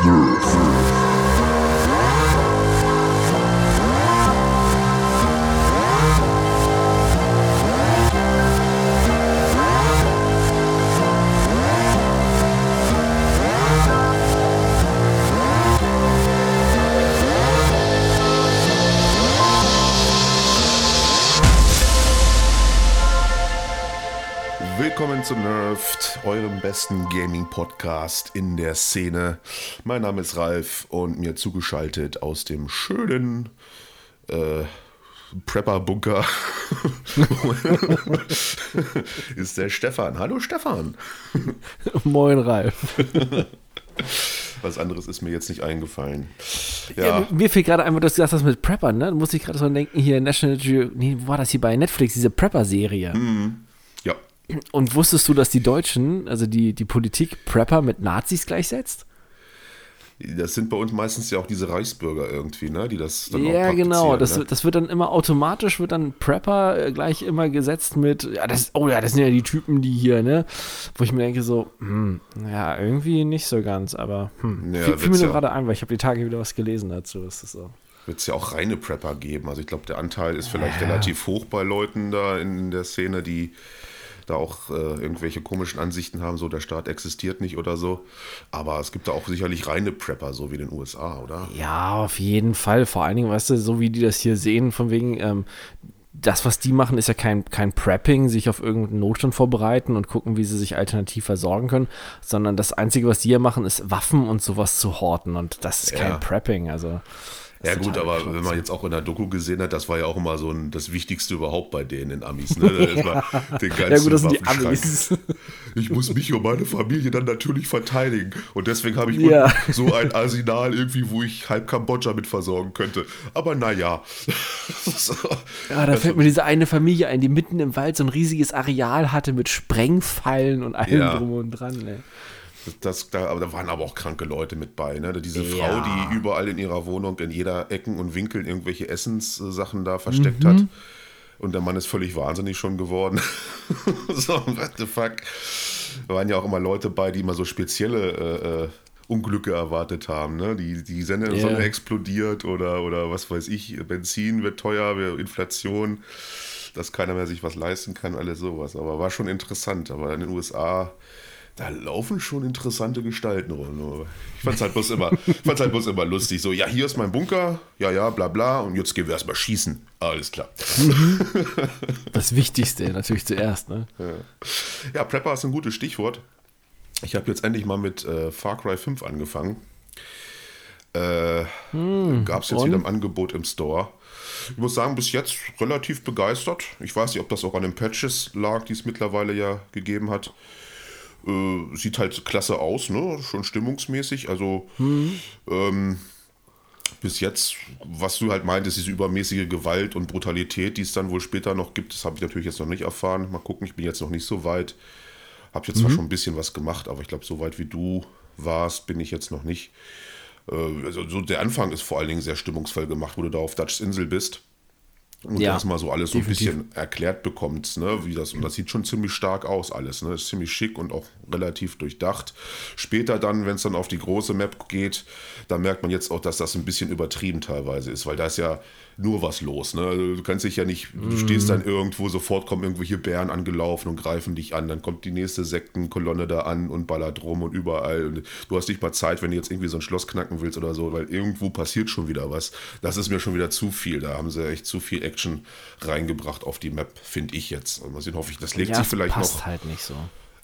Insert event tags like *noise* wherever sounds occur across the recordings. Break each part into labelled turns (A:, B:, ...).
A: Nerf. Willkommen zu Nerft, eurem besten Gaming-Podcast in der Szene. Mein Name ist Ralf und mir zugeschaltet aus dem schönen äh, Prepper-Bunker *laughs* ist der Stefan. Hallo Stefan. *laughs*
B: Moin Ralf. *laughs*
A: Was anderes ist mir jetzt nicht eingefallen.
B: Ja.
A: Ja,
B: mir fehlt gerade einmal, dass du sagst, das mit Preppern, ne? Da muss ich gerade so denken, hier National Geo, nee, wo war das hier bei Netflix, diese Prepper-Serie.
A: ja.
B: Und wusstest du, dass die Deutschen, also die, die Politik Prepper mit Nazis gleichsetzt?
A: Das sind bei uns meistens ja auch diese Reichsbürger irgendwie, ne? Die das dann auch
B: Ja, genau.
A: praktizieren,
B: Das,
A: ne?
B: das wird dann immer automatisch, wird dann Prepper äh, gleich immer gesetzt mit, ja, das, oh ja, das sind ja die Typen, die hier, ne? Wo ich mir denke, so, hm, ja, irgendwie nicht so ganz, aber hm.
A: Ja,
B: fiel, fiel mir
A: ja-
B: gerade ein, weil ich habe die Tage wieder was gelesen dazu. Das ist so.
A: wird es ja auch reine Prepper geben. Also ich glaube, der Anteil ist vielleicht relativ hoch bei Leuten da in der Szene, die da auch äh, irgendwelche komischen Ansichten haben, so der Staat existiert nicht oder so. Aber es gibt da auch sicherlich reine Prepper, so wie in den USA, oder?
B: Ja, auf jeden Fall. Vor allen Dingen, weißt du, so wie die das hier sehen, von wegen, ähm, das, was die machen, ist ja kein, kein Prepping, sich auf irgendeinen Notstand vorbereiten und gucken, wie sie sich alternativ versorgen können, sondern das Einzige, was die hier machen, ist Waffen und sowas zu horten und das ist kein
A: Ja.
B: Prepping. Also,
A: Ja gut, aber
B: bekloppt.
A: wenn man jetzt auch in der Doku gesehen hat, das war ja auch immer so ein, das Wichtigste überhaupt bei denen in Amis. Ne? *laughs* Ganzen
B: Ja, gut, das sind die. Amis. *laughs*
A: Ich muss mich und meine Familie dann natürlich verteidigen. Und deswegen habe ich
B: Ja.
A: so ein Arsenal irgendwie, wo ich halb Kambodscha mit versorgen könnte. Aber naja. *laughs* so.
B: Ja, da fällt mir diese eine Familie ein, die mitten im Wald so ein riesiges Areal hatte mit Sprengfallen und allem
A: Ja.
B: drum und dran. Ne?
A: Das, da, aber da waren aber auch kranke Leute mit bei. Ne? Diese
B: Ja.
A: Frau, die überall in ihrer Wohnung, in jeder Ecken und Winkel irgendwelche Essenssachen da versteckt
B: Mhm.
A: hat. Und der Mann ist völlig wahnsinnig schon geworden. *laughs* so, what the fuck. Da waren ja auch immer Leute bei, die immer so spezielle äh, äh, Unglücke erwartet haben. Ne? Die, die Sonne. Sonne explodiert oder, oder was weiß ich, Benzin wird teuer, Inflation, dass keiner mehr sich was leisten kann, alles sowas. Aber war schon interessant. Aber in den USA, da laufen schon interessante Gestalten rum. Ich fand's halt bloß immer, fand's halt bloß immer lustig. So, ja, hier ist mein Bunker, ja, ja, bla bla, und jetzt gehen wir erstmal schießen. Alles klar. *laughs*
B: Das Wichtigste natürlich zuerst. Ne?
A: Ja, Prepper ist ein gutes Stichwort. Ich habe jetzt endlich mal mit äh, Far Cry 5 angefangen. Äh, Gab es jetzt
B: und?
A: wieder im Angebot im Store. Ich muss sagen, bis jetzt relativ begeistert. Ich weiß nicht, ob das auch an den Patches lag, die es mittlerweile ja gegeben hat. Äh, sieht halt klasse aus, ne? Schon stimmungsmäßig. Also ähm, bis jetzt, was du halt meintest, diese übermäßige Gewalt und Brutalität, die es dann wohl später noch gibt, das habe ich natürlich jetzt noch nicht erfahren. Mal gucken, ich bin jetzt noch nicht so weit. Habe jetzt zwar schon ein bisschen was gemacht, aber ich glaube, so weit wie du warst, bin ich jetzt noch nicht. Äh, also so der Anfang ist vor allen Dingen sehr stimmungsvoll gemacht, wo du da auf Dutchs Insel bist. Und
B: Ja,
A: erstmal so alles so ein bisschen erklärt bekommst, ne, wie das, und das sieht schon ziemlich stark aus alles, ne, ist ziemlich schick und auch relativ durchdacht. Später dann, wenn es dann auf die große Map geht, da merkt man jetzt auch, dass das ein bisschen übertrieben teilweise ist, weil da ist ja nur was los, ne, also du kannst dich ja nicht, du stehst dann irgendwo, sofort kommen irgendwelche Bären angelaufen und greifen dich an, dann kommt die nächste Sektenkolonne da an und ballert rum und überall und du hast nicht mal Zeit, wenn du jetzt irgendwie so ein Schloss knacken willst oder so, weil irgendwo passiert schon wieder was. Das ist mir schon wieder zu viel, da haben sie echt zu viel Action reingebracht auf die Map, finde ich jetzt. Mal sehen, hoffe ich, das legt
B: Ja,
A: sich vielleicht
B: passt
A: noch,
B: halt nicht so.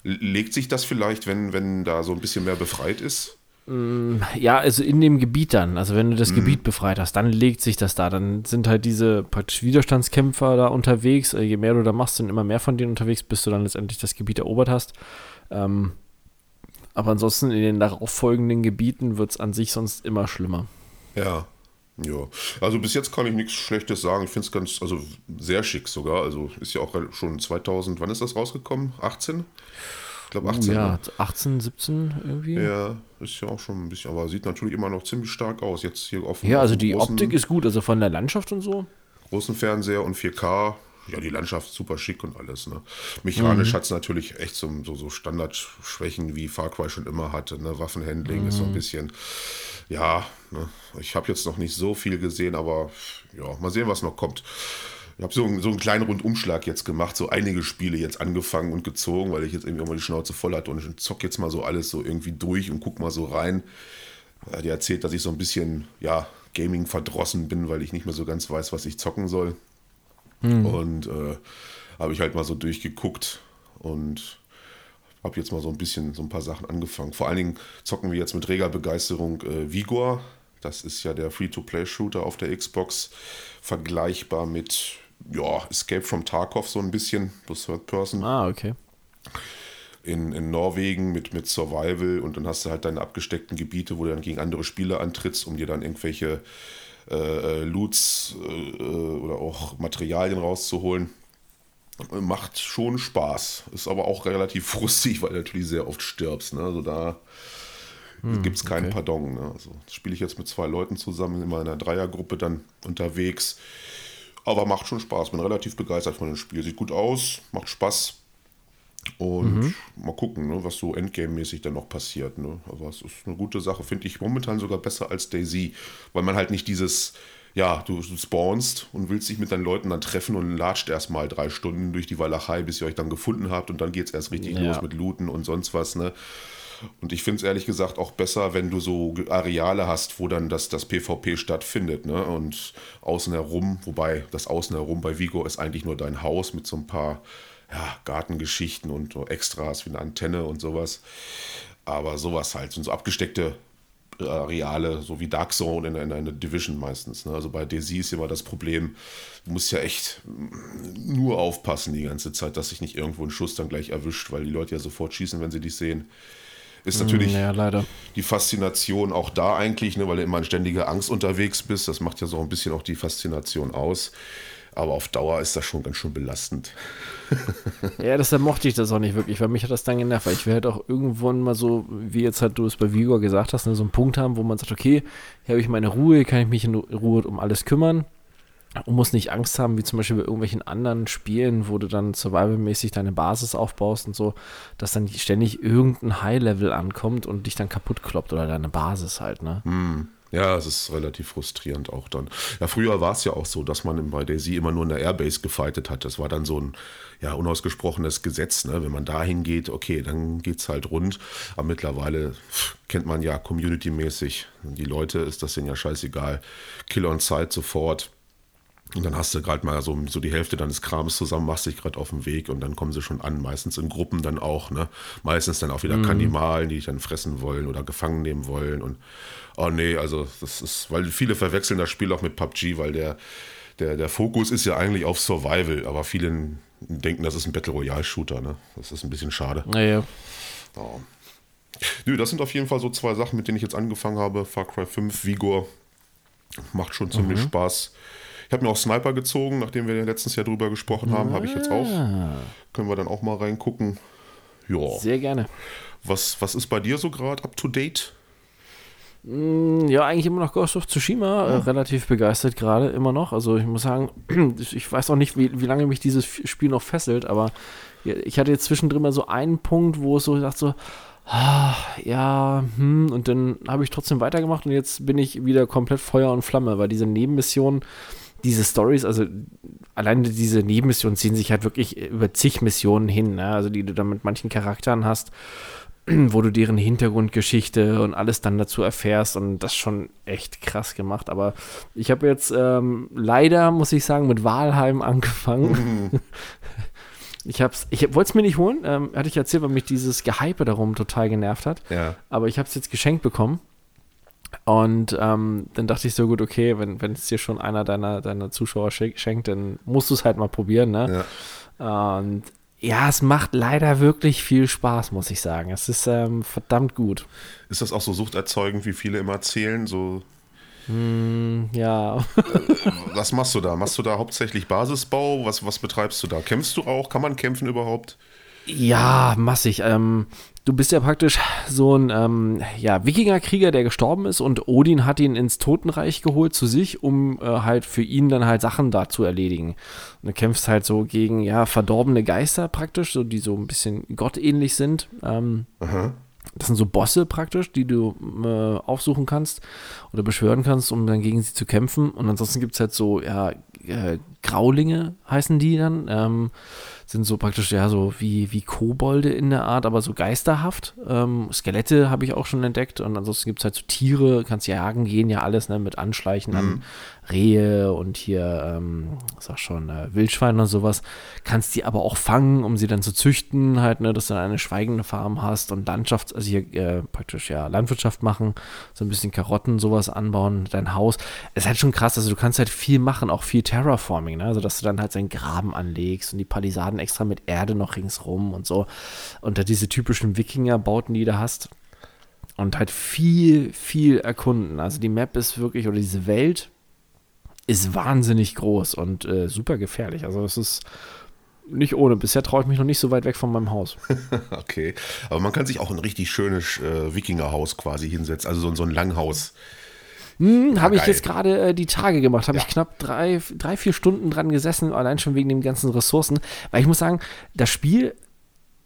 A: legt sich das vielleicht, wenn, wenn da so ein bisschen mehr befreit ist?
B: Ja, also in dem Gebiet dann. Also wenn du
A: Mhm.
B: das Gebiet befreit hast, dann legt sich das da. Dann sind halt diese praktisch Widerstandskämpfer da unterwegs. Äh, Je mehr du da machst, sind immer mehr von denen unterwegs, bis du dann letztendlich das Gebiet erobert hast. Ähm, aber ansonsten in den darauffolgenden Gebieten wird es an sich sonst immer schlimmer.
A: Ja. Ja, also bis jetzt kann ich nichts Schlechtes sagen. Ich finde es ganz, also sehr schick sogar. Also ist ja auch schon 2000, wann ist das rausgekommen? 18? Ich glaube 18.
B: Uh, ja,
A: ne?
B: 18, 17 irgendwie. Ja,
A: Ja, ist ja auch schon ein bisschen, aber sieht natürlich immer noch ziemlich stark aus. Jetzt hier auf,
B: also
A: auf dem
B: die
A: großen,
B: Optik ist gut, also von der Landschaft und so.
A: großen Fernseher und 4K ja, die Landschaft super schick und alles. Ne? Mechanisch
B: Mhm.
A: hat es natürlich echt so, so, so Standardschwächen, wie Far Cry schon immer hatte. Ne? Waffenhandling ist so
B: Mhm.
A: ein bisschen, ja, ne? ich habe jetzt noch nicht so viel gesehen, aber ja, mal sehen, was noch kommt. Ich habe so, einen- so einen kleinen Rundumschlag jetzt gemacht, so einige Spiele jetzt angefangen und gezogen, weil ich jetzt irgendwie immer die Schnauze voll hatte und ich zock jetzt mal so alles so irgendwie durch und guck mal so rein. Er hat ja erzählt, dass ich so ein bisschen, ja, Gaming verdrossen bin, weil ich nicht mehr so ganz weiß, was ich zocken soll. Und äh, habe ich halt mal so durchgeguckt und habe jetzt mal so ein bisschen so ein paar Sachen angefangen. Vor allen Dingen zocken wir jetzt mit reger Begeisterung äh, Vigor. Das ist ja der Free-to-Play-Shooter auf der Xbox. Vergleichbar mit ja, Escape from Tarkov so ein bisschen, das Third Person
B: Ah, okay.
A: in, in Norwegen mit, mit Survival und dann hast du halt deine abgesteckten Gebiete, wo du dann gegen andere Spieler antrittst, um dir dann irgendwelche äh, äh, Loots äh, oder auch Materialien rauszuholen. Macht schon Spaß. Ist aber auch relativ *laughs* frustig, weil du natürlich sehr oft stirbst. Ne? Also da gibt es keinen
B: okay.
A: Pardon. Ne? Also das spiele ich jetzt mit zwei Leuten zusammen, immer in einer Dreiergruppe dann unterwegs. Aber macht schon Spaß. Bin relativ begeistert von dem Spiel. Sieht gut aus, macht Spaß. Und mal gucken, ne, was so Endgame-mäßig dann noch passiert. Ne? Aber es ist eine gute Sache, finde ich momentan sogar besser als Daisy, weil man halt nicht dieses, ja, du, du spawnst und willst dich mit deinen Leuten dann treffen und latscht erstmal drei Stunden durch die Walachei, bis ihr euch dann gefunden habt und dann geht es erst richtig
B: Ja.
A: los mit Looten und sonst was. Ne? Und ich finde es ehrlich gesagt auch besser, wenn du so Areale hast, wo dann das, das PvP stattfindet. Ne? Und außen herum, wobei das Außen herum bei Vigo ist eigentlich nur dein Haus mit so ein paar ja, Gartengeschichten und Extras wie eine Antenne und sowas. Aber sowas halt, sind so abgesteckte Areale, so wie Dark Zone in einer, in einer Division meistens. Ne? Also bei DayZ ist immer das Problem, du musst ja echt mm, nur aufpassen die ganze Zeit, dass sich nicht irgendwo ein Schuss dann gleich erwischt, weil die Leute ja sofort schießen, wenn sie dich sehen. Ist natürlich
B: Ja, leider.
A: die Faszination auch da eigentlich, ne, weil du immer in ständiger Angst unterwegs bist. Das macht ja so ein bisschen auch die Faszination aus. Aber auf Dauer ist das schon ganz schön belastend. *laughs*
B: Ja, deshalb mochte ich das auch nicht wirklich, weil mich hat das dann genervt, weil ich will halt auch irgendwann mal so, wie jetzt halt du es bei Vigor gesagt hast, ne, so einen Punkt haben, wo man sagt, okay, hier habe ich meine Ruhe, hier kann ich mich in Ruhe um alles kümmern und muss nicht Angst haben, wie zum Beispiel bei irgendwelchen anderen Spielen, wo du dann survivalmäßig deine Basis aufbaust und so, dass dann ständig irgendein High-Level ankommt und dich dann kaputt kloppt oder deine Basis halt, ne?
A: Ja, es ist relativ frustrierend auch dann. Ja, früher war es ja auch so, dass man bei Daisy immer nur in der Airbase gefightet hat. Das war dann so ein ja, unausgesprochenes Gesetz. Ne? Wenn man da hingeht, okay, dann geht's halt rund. Aber mittlerweile kennt man ja community-mäßig. Die Leute ist das denen ja scheißegal. Kill on Site sofort. Und dann hast du gerade mal so, so die Hälfte deines Krams zusammen, machst dich gerade auf den Weg und dann kommen sie schon an, meistens in Gruppen dann auch, ne? Meistens dann auch wieder Kannibalen, die dich dann fressen wollen oder gefangen nehmen wollen. Und oh nee, also das ist, weil viele verwechseln das Spiel auch mit PUBG, weil der, der, der Fokus ist ja eigentlich auf Survival, aber viele denken, das ist ein Battle Royale-Shooter, ne? Das ist ein bisschen schade.
B: Naja.
A: Ja. Nö, das sind auf jeden Fall so zwei Sachen, mit denen ich jetzt angefangen habe. Far Cry 5, Vigor. Macht schon ziemlich Spaß. Ich habe mir auch Sniper gezogen, nachdem wir letztes Jahr drüber gesprochen haben, habe ich jetzt auch. Können wir dann auch mal reingucken. Ja.
B: Sehr gerne.
A: Was, was ist bei dir so gerade up to date?
B: Ja, eigentlich immer noch Ghost of Tsushima, äh, relativ begeistert gerade, immer noch. Also ich muss sagen, *clears throat* ich weiß auch nicht, wie, wie lange mich dieses Spiel noch fesselt, aber ja, ich hatte jetzt zwischendrin mal so einen Punkt, wo es so gesagt so, ah, ja, hm, und dann habe ich trotzdem weitergemacht und jetzt bin ich wieder komplett Feuer und Flamme, weil diese Nebenmissionen, diese Stories, also alleine diese Nebenmissionen ziehen sich halt wirklich über zig Missionen hin, ne? also die du dann mit manchen Charakteren hast *clears throat* wo du deren Hintergrundgeschichte und alles dann dazu erfährst und das schon echt krass gemacht. Aber ich habe jetzt ähm, leider, muss ich sagen, mit Walheim *laughs* angefangen. ich hab's, ich wollte es mir nicht holen, ähm, hatte ich erzählt, weil mich dieses Gehype darum total genervt hat.
A: Ja.
B: Aber ich habe es jetzt geschenkt bekommen. Und ähm, dann dachte ich so, gut, okay, wenn, wenn es dir schon einer deiner, deiner Zuschauer schenkt, dann musst du es halt mal probieren, ne?
A: Ja.
B: Und ja, es macht leider wirklich viel Spaß, muss ich sagen. Es ist ähm, verdammt gut.
A: Ist das auch so suchterzeugend, wie viele immer erzählen? So,
B: Ja,
A: was machst du da? Machst du da hauptsächlich Basisbau? Was, was betreibst du da? Kämpfst du auch? Kann man kämpfen überhaupt?
B: ja, massig. Ähm, du bist ja praktisch so ein ähm, ja, Wikingerkrieger, der gestorben ist und Odin hat ihn ins Totenreich geholt zu sich, um äh, halt für ihn dann halt Sachen da zu erledigen. Und du kämpfst halt so gegen ja verdorbene Geister praktisch, so die so ein bisschen gottähnlich sind. Ähm, das sind so Bosse praktisch, die du äh, aufsuchen kannst oder beschwören kannst, um dann gegen sie zu kämpfen. Und ansonsten gibt es halt so, ja, äh, Graulinge heißen die dann. Ähm, sind so praktisch ja so wie, wie Kobolde in der Art, aber so geisterhaft. Ähm, Skelette habe ich auch schon entdeckt und ansonsten gibt es halt so Tiere, kannst jagen gehen, ja alles, ne, mit Anschleichen mhm. an Rehe und hier, ähm, sag schon, äh, Wildschweine und sowas. Kannst die aber auch fangen, um sie dann zu züchten, halt, ne, dass du dann eine schweigende Farm hast und Landschafts-, also hier äh, praktisch ja Landwirtschaft machen, so ein bisschen Karotten, sowas anbauen, dein Haus. Es ist halt schon krass, also du kannst halt viel machen, auch viel Terraforming, ne, also dass du dann halt seinen Graben anlegst und die Palisaden extra mit Erde noch ringsrum und so. Und da diese typischen Wikinger-Bauten, die du hast. Und halt viel, viel erkunden. Also die Map ist wirklich, oder diese Welt ist wahnsinnig groß und äh, super gefährlich. Also es ist nicht ohne. Bisher traue ich mich noch nicht so weit weg von meinem Haus. *laughs*
A: okay. Aber man kann sich auch ein richtig schönes äh, Wikingerhaus quasi hinsetzen. Also so, so ein Langhaus.
B: Hm, habe ich jetzt gerade äh, die Tage gemacht. Habe ja. ich knapp drei, drei, vier Stunden dran gesessen, allein schon wegen den ganzen Ressourcen. Weil ich muss sagen, das Spiel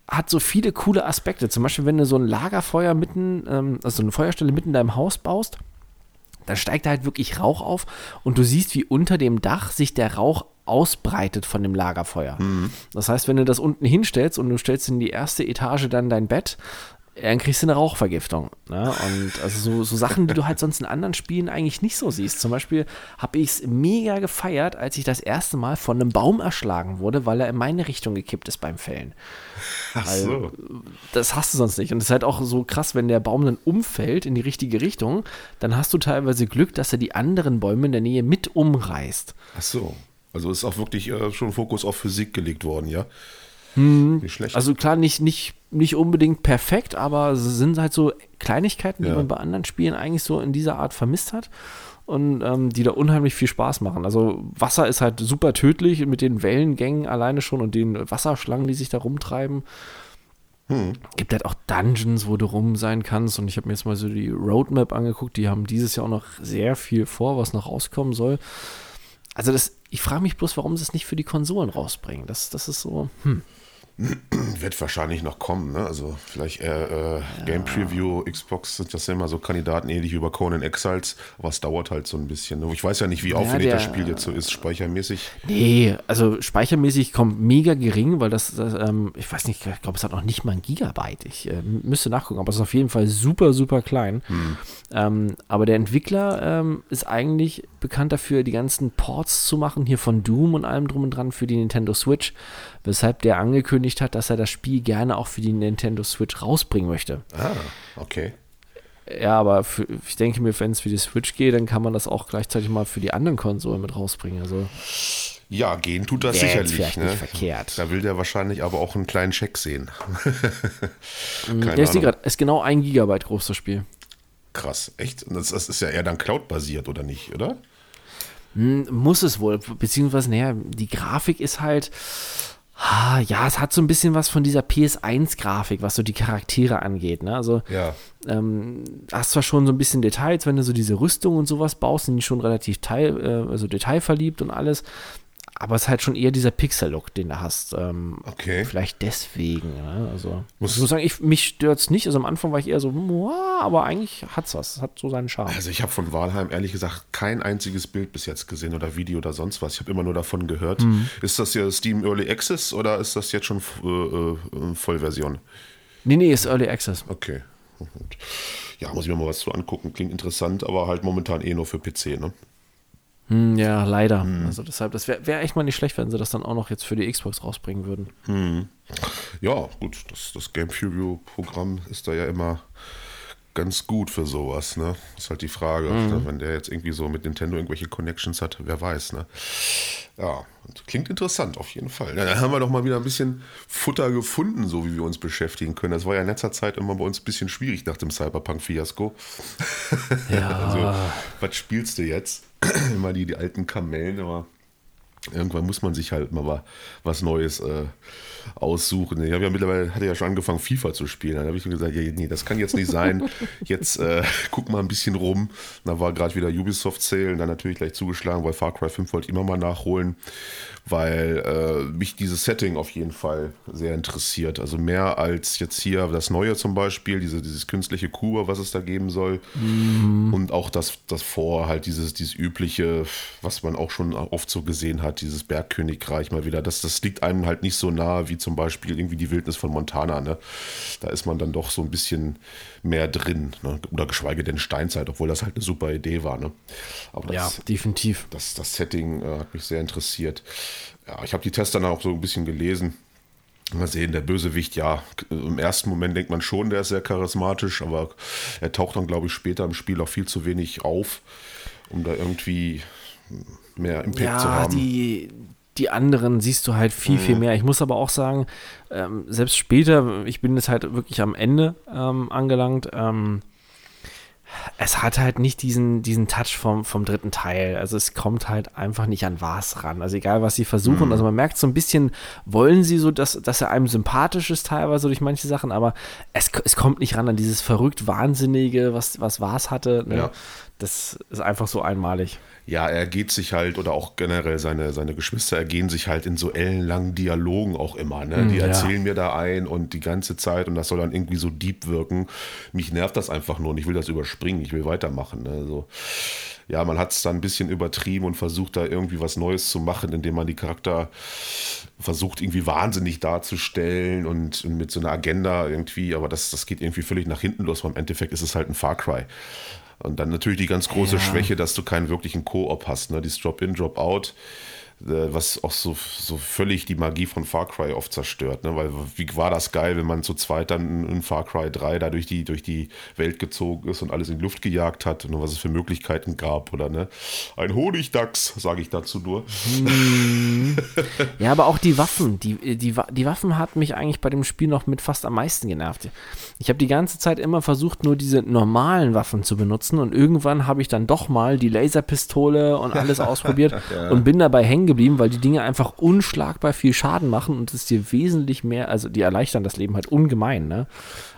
B: hat so viele coole Aspekte. Zum Beispiel, wenn du so ein Lagerfeuer mitten, ähm, also eine Feuerstelle mitten in deinem Haus baust, da steigt halt wirklich Rauch auf und du siehst, wie unter dem Dach sich der Rauch ausbreitet von dem Lagerfeuer. Mhm. Das heißt, wenn du das unten hinstellst und du stellst in die erste Etage dann dein Bett, dann kriegst du eine Rauchvergiftung. Ne? Und also so, so, Sachen, die du halt sonst in anderen Spielen eigentlich nicht so siehst. Zum Beispiel habe ich es mega gefeiert, als ich das erste Mal von einem Baum erschlagen wurde, weil er in meine Richtung gekippt ist beim Fällen. Ach so. Also, das hast du sonst nicht. Und es ist halt auch so krass, wenn der Baum dann umfällt in die richtige Richtung, dann hast du teilweise Glück, dass er die anderen Bäume in der Nähe mit umreißt.
A: Ach so. Also ist auch wirklich äh, schon Fokus auf Physik gelegt worden, ja?
B: Hm. Nicht schlecht. Also klar, nicht, nicht, nicht unbedingt perfekt, aber es sind halt so Kleinigkeiten, die ja. man bei anderen Spielen eigentlich so in dieser Art vermisst hat und ähm, die da unheimlich viel Spaß machen. Also Wasser ist halt super tödlich mit den Wellengängen alleine schon und den Wasserschlangen, die sich da rumtreiben. Hm. Gibt halt auch Dungeons, wo du rum sein kannst. Und ich habe mir jetzt mal so die Roadmap angeguckt. Die haben dieses Jahr auch noch sehr viel vor, was noch rauskommen soll. Also das, ich frage mich bloß, warum sie es nicht für die Konsolen rausbringen. Das, das ist so, hm. *clears throat*
A: Wird wahrscheinlich noch kommen, ne? Also vielleicht äh, äh, ja. Game Preview, Xbox sind das ja immer so Kandidaten ähnlich wie bei Conan Exiles, aber es dauert halt so ein bisschen. Ne? Ich weiß ja nicht, wie aufwendig ja, der, das Spiel jetzt so ist, speichermäßig.
B: Nee, also speichermäßig kommt mega gering, weil das, das ähm, ich weiß nicht, ich glaube, es hat noch nicht mal ein Gigabyte. Ich äh, müsste nachgucken, aber es ist auf jeden Fall super, super klein. Hm. Ähm, aber der Entwickler ähm, ist eigentlich bekannt dafür, die ganzen Ports zu machen, hier von Doom und allem drum und dran für die Nintendo Switch weshalb der angekündigt hat, dass er das Spiel gerne auch für die Nintendo Switch rausbringen möchte.
A: Ah, okay.
B: Ja, aber für, ich denke mir, wenn es für die Switch geht, dann kann man das auch gleichzeitig mal für die anderen Konsolen mit rausbringen. Also
A: ja, gehen tut das sicherlich.
B: Vielleicht ne? nicht verkehrt.
A: Da will der wahrscheinlich aber auch einen kleinen Scheck sehen. *laughs*
B: Der ist, grad, ist genau ein Gigabyte groß, das Spiel.
A: Krass, echt? Das, das ist ja eher dann Cloud-basiert, oder nicht, oder?
B: Hm, muss es wohl, beziehungsweise, naja, die Grafik ist halt, Ah, ja, es hat so ein bisschen was von dieser PS1-Grafik, was so die Charaktere angeht. Ne? Also, ja. ähm, hast zwar schon so ein bisschen Details, wenn du so diese Rüstung und sowas baust, sind die schon relativ teil, äh, also detailverliebt und alles. Aber es ist halt schon eher dieser Pixel-Look, den du hast. Ähm,
A: okay.
B: Vielleicht deswegen. Ne? Also, muss ich muss sagen, ich, mich stört es nicht. Also am Anfang war ich eher so, aber eigentlich hat es was. Es hat so seinen Charme.
A: Also ich habe von Walheim ehrlich gesagt kein einziges Bild bis jetzt gesehen oder Video oder sonst was. Ich habe immer nur davon gehört. Mhm. Ist das ja Steam Early Access oder ist das jetzt schon äh, äh, Vollversion?
B: Nee, nee, ist Early Access.
A: Okay. Ja, muss ich mir mal was zu angucken. Klingt interessant, aber halt momentan eh nur für PC, ne?
B: Hm, ja, leider. Hm. Also deshalb, das wäre wär echt mal nicht schlecht, wenn sie das dann auch noch jetzt für die Xbox rausbringen würden.
A: Hm. Ja, gut, das, das Game Preview-Programm ist da ja immer ganz gut für sowas, ne? Ist halt die Frage, mhm. wenn der jetzt irgendwie so mit Nintendo irgendwelche Connections hat, wer weiß, ne? Ja, klingt interessant, auf jeden Fall. Ja, dann haben wir doch mal wieder ein bisschen Futter gefunden, so wie wir uns beschäftigen können. Das war ja in letzter Zeit immer bei uns ein bisschen schwierig nach dem Cyberpunk-Fiasko. Ja. *laughs* also, was spielst du jetzt? *clears throat* immer die, die alten Kamellen, aber Irgendwann muss man sich halt mal was Neues äh, aussuchen. Ich habe ja mittlerweile, hatte ja schon angefangen, FIFA zu spielen. Dann habe ich mir gesagt, ja, nee, das kann jetzt nicht sein. *laughs* Jetzt äh, guck mal ein bisschen rum. Da war gerade wieder Ubisoft Sale und dann natürlich gleich zugeschlagen, weil Far Cry 5 wollte ich immer mal nachholen weil äh, mich dieses Setting auf jeden Fall sehr interessiert. Also mehr als jetzt hier das Neue zum Beispiel, diese, dieses künstliche Kuba, was es da geben soll. Mhm. Und auch das, das Vor, halt dieses, dieses übliche, was man auch schon oft so gesehen hat, dieses Bergkönigreich mal wieder. Das, das liegt einem halt nicht so nah wie zum Beispiel irgendwie die Wildnis von Montana. Ne? Da ist man dann doch so ein bisschen mehr drin. Ne? Oder geschweige denn Steinzeit, obwohl das halt eine super Idee war. Ne?
B: Aber das, ja, definitiv.
A: Das, das Setting äh, hat mich sehr interessiert. Ja, ich habe die Tests dann auch so ein bisschen gelesen. Mal sehen, der Bösewicht, ja, im ersten Moment denkt man schon, der ist sehr charismatisch, aber er taucht dann, glaube ich, später im Spiel auch viel zu wenig auf, um da irgendwie mehr Impact ja, zu haben.
B: Die, die anderen siehst du halt viel, viel mhm. mehr. Ich muss aber auch sagen, ähm, selbst später, ich bin jetzt halt wirklich am Ende ähm, angelangt, ähm, es hat halt nicht diesen, diesen Touch vom, vom dritten Teil. Also es kommt halt einfach nicht an was ran. Also egal, was sie versuchen. Mhm. Also man merkt so ein bisschen, wollen sie so, dass, dass er einem sympathisch ist teilweise durch manche Sachen, aber es, es kommt nicht ran an dieses verrückt Wahnsinnige, was, was was hatte. Ne? Ja. Das ist einfach so einmalig
A: ja, er geht sich halt, oder auch generell seine, seine Geschwister ergehen sich halt in so ellenlangen Dialogen auch immer. Ne? Die ja. erzählen mir da ein und die ganze Zeit und das soll dann irgendwie so deep wirken. Mich nervt das einfach nur und ich will das überspringen, ich will weitermachen. Ne? So, ja, man hat es dann ein bisschen übertrieben und versucht da irgendwie was Neues zu machen, indem man die Charakter versucht irgendwie wahnsinnig darzustellen und, und mit so einer Agenda irgendwie, aber das, das geht irgendwie völlig nach hinten los, weil im Endeffekt ist es halt ein Far Cry. Und dann natürlich die ganz große ja. Schwäche, dass du keinen wirklichen Koop hast, ne? Dieses Drop-in, Drop-out was auch so, so völlig die Magie von Far Cry oft zerstört. Ne? Weil wie war das geil, wenn man zu zweit dann in Far Cry 3 da durch die, durch die Welt gezogen ist und alles in die Luft gejagt hat und was es für Möglichkeiten gab oder ne? Ein Honigdachs, sage ich dazu nur.
B: Hm. ja, aber auch die Waffen. Die, die, die Waffen hat mich eigentlich bei dem Spiel noch mit fast am meisten genervt. Ich habe die ganze Zeit immer versucht, nur diese normalen Waffen zu benutzen und irgendwann habe ich dann doch mal die Laserpistole und alles *laughs* ausprobiert ja. und bin dabei hängen geblieben, weil die Dinge einfach unschlagbar viel Schaden machen und es dir wesentlich mehr, also die erleichtern das Leben halt ungemein, ne?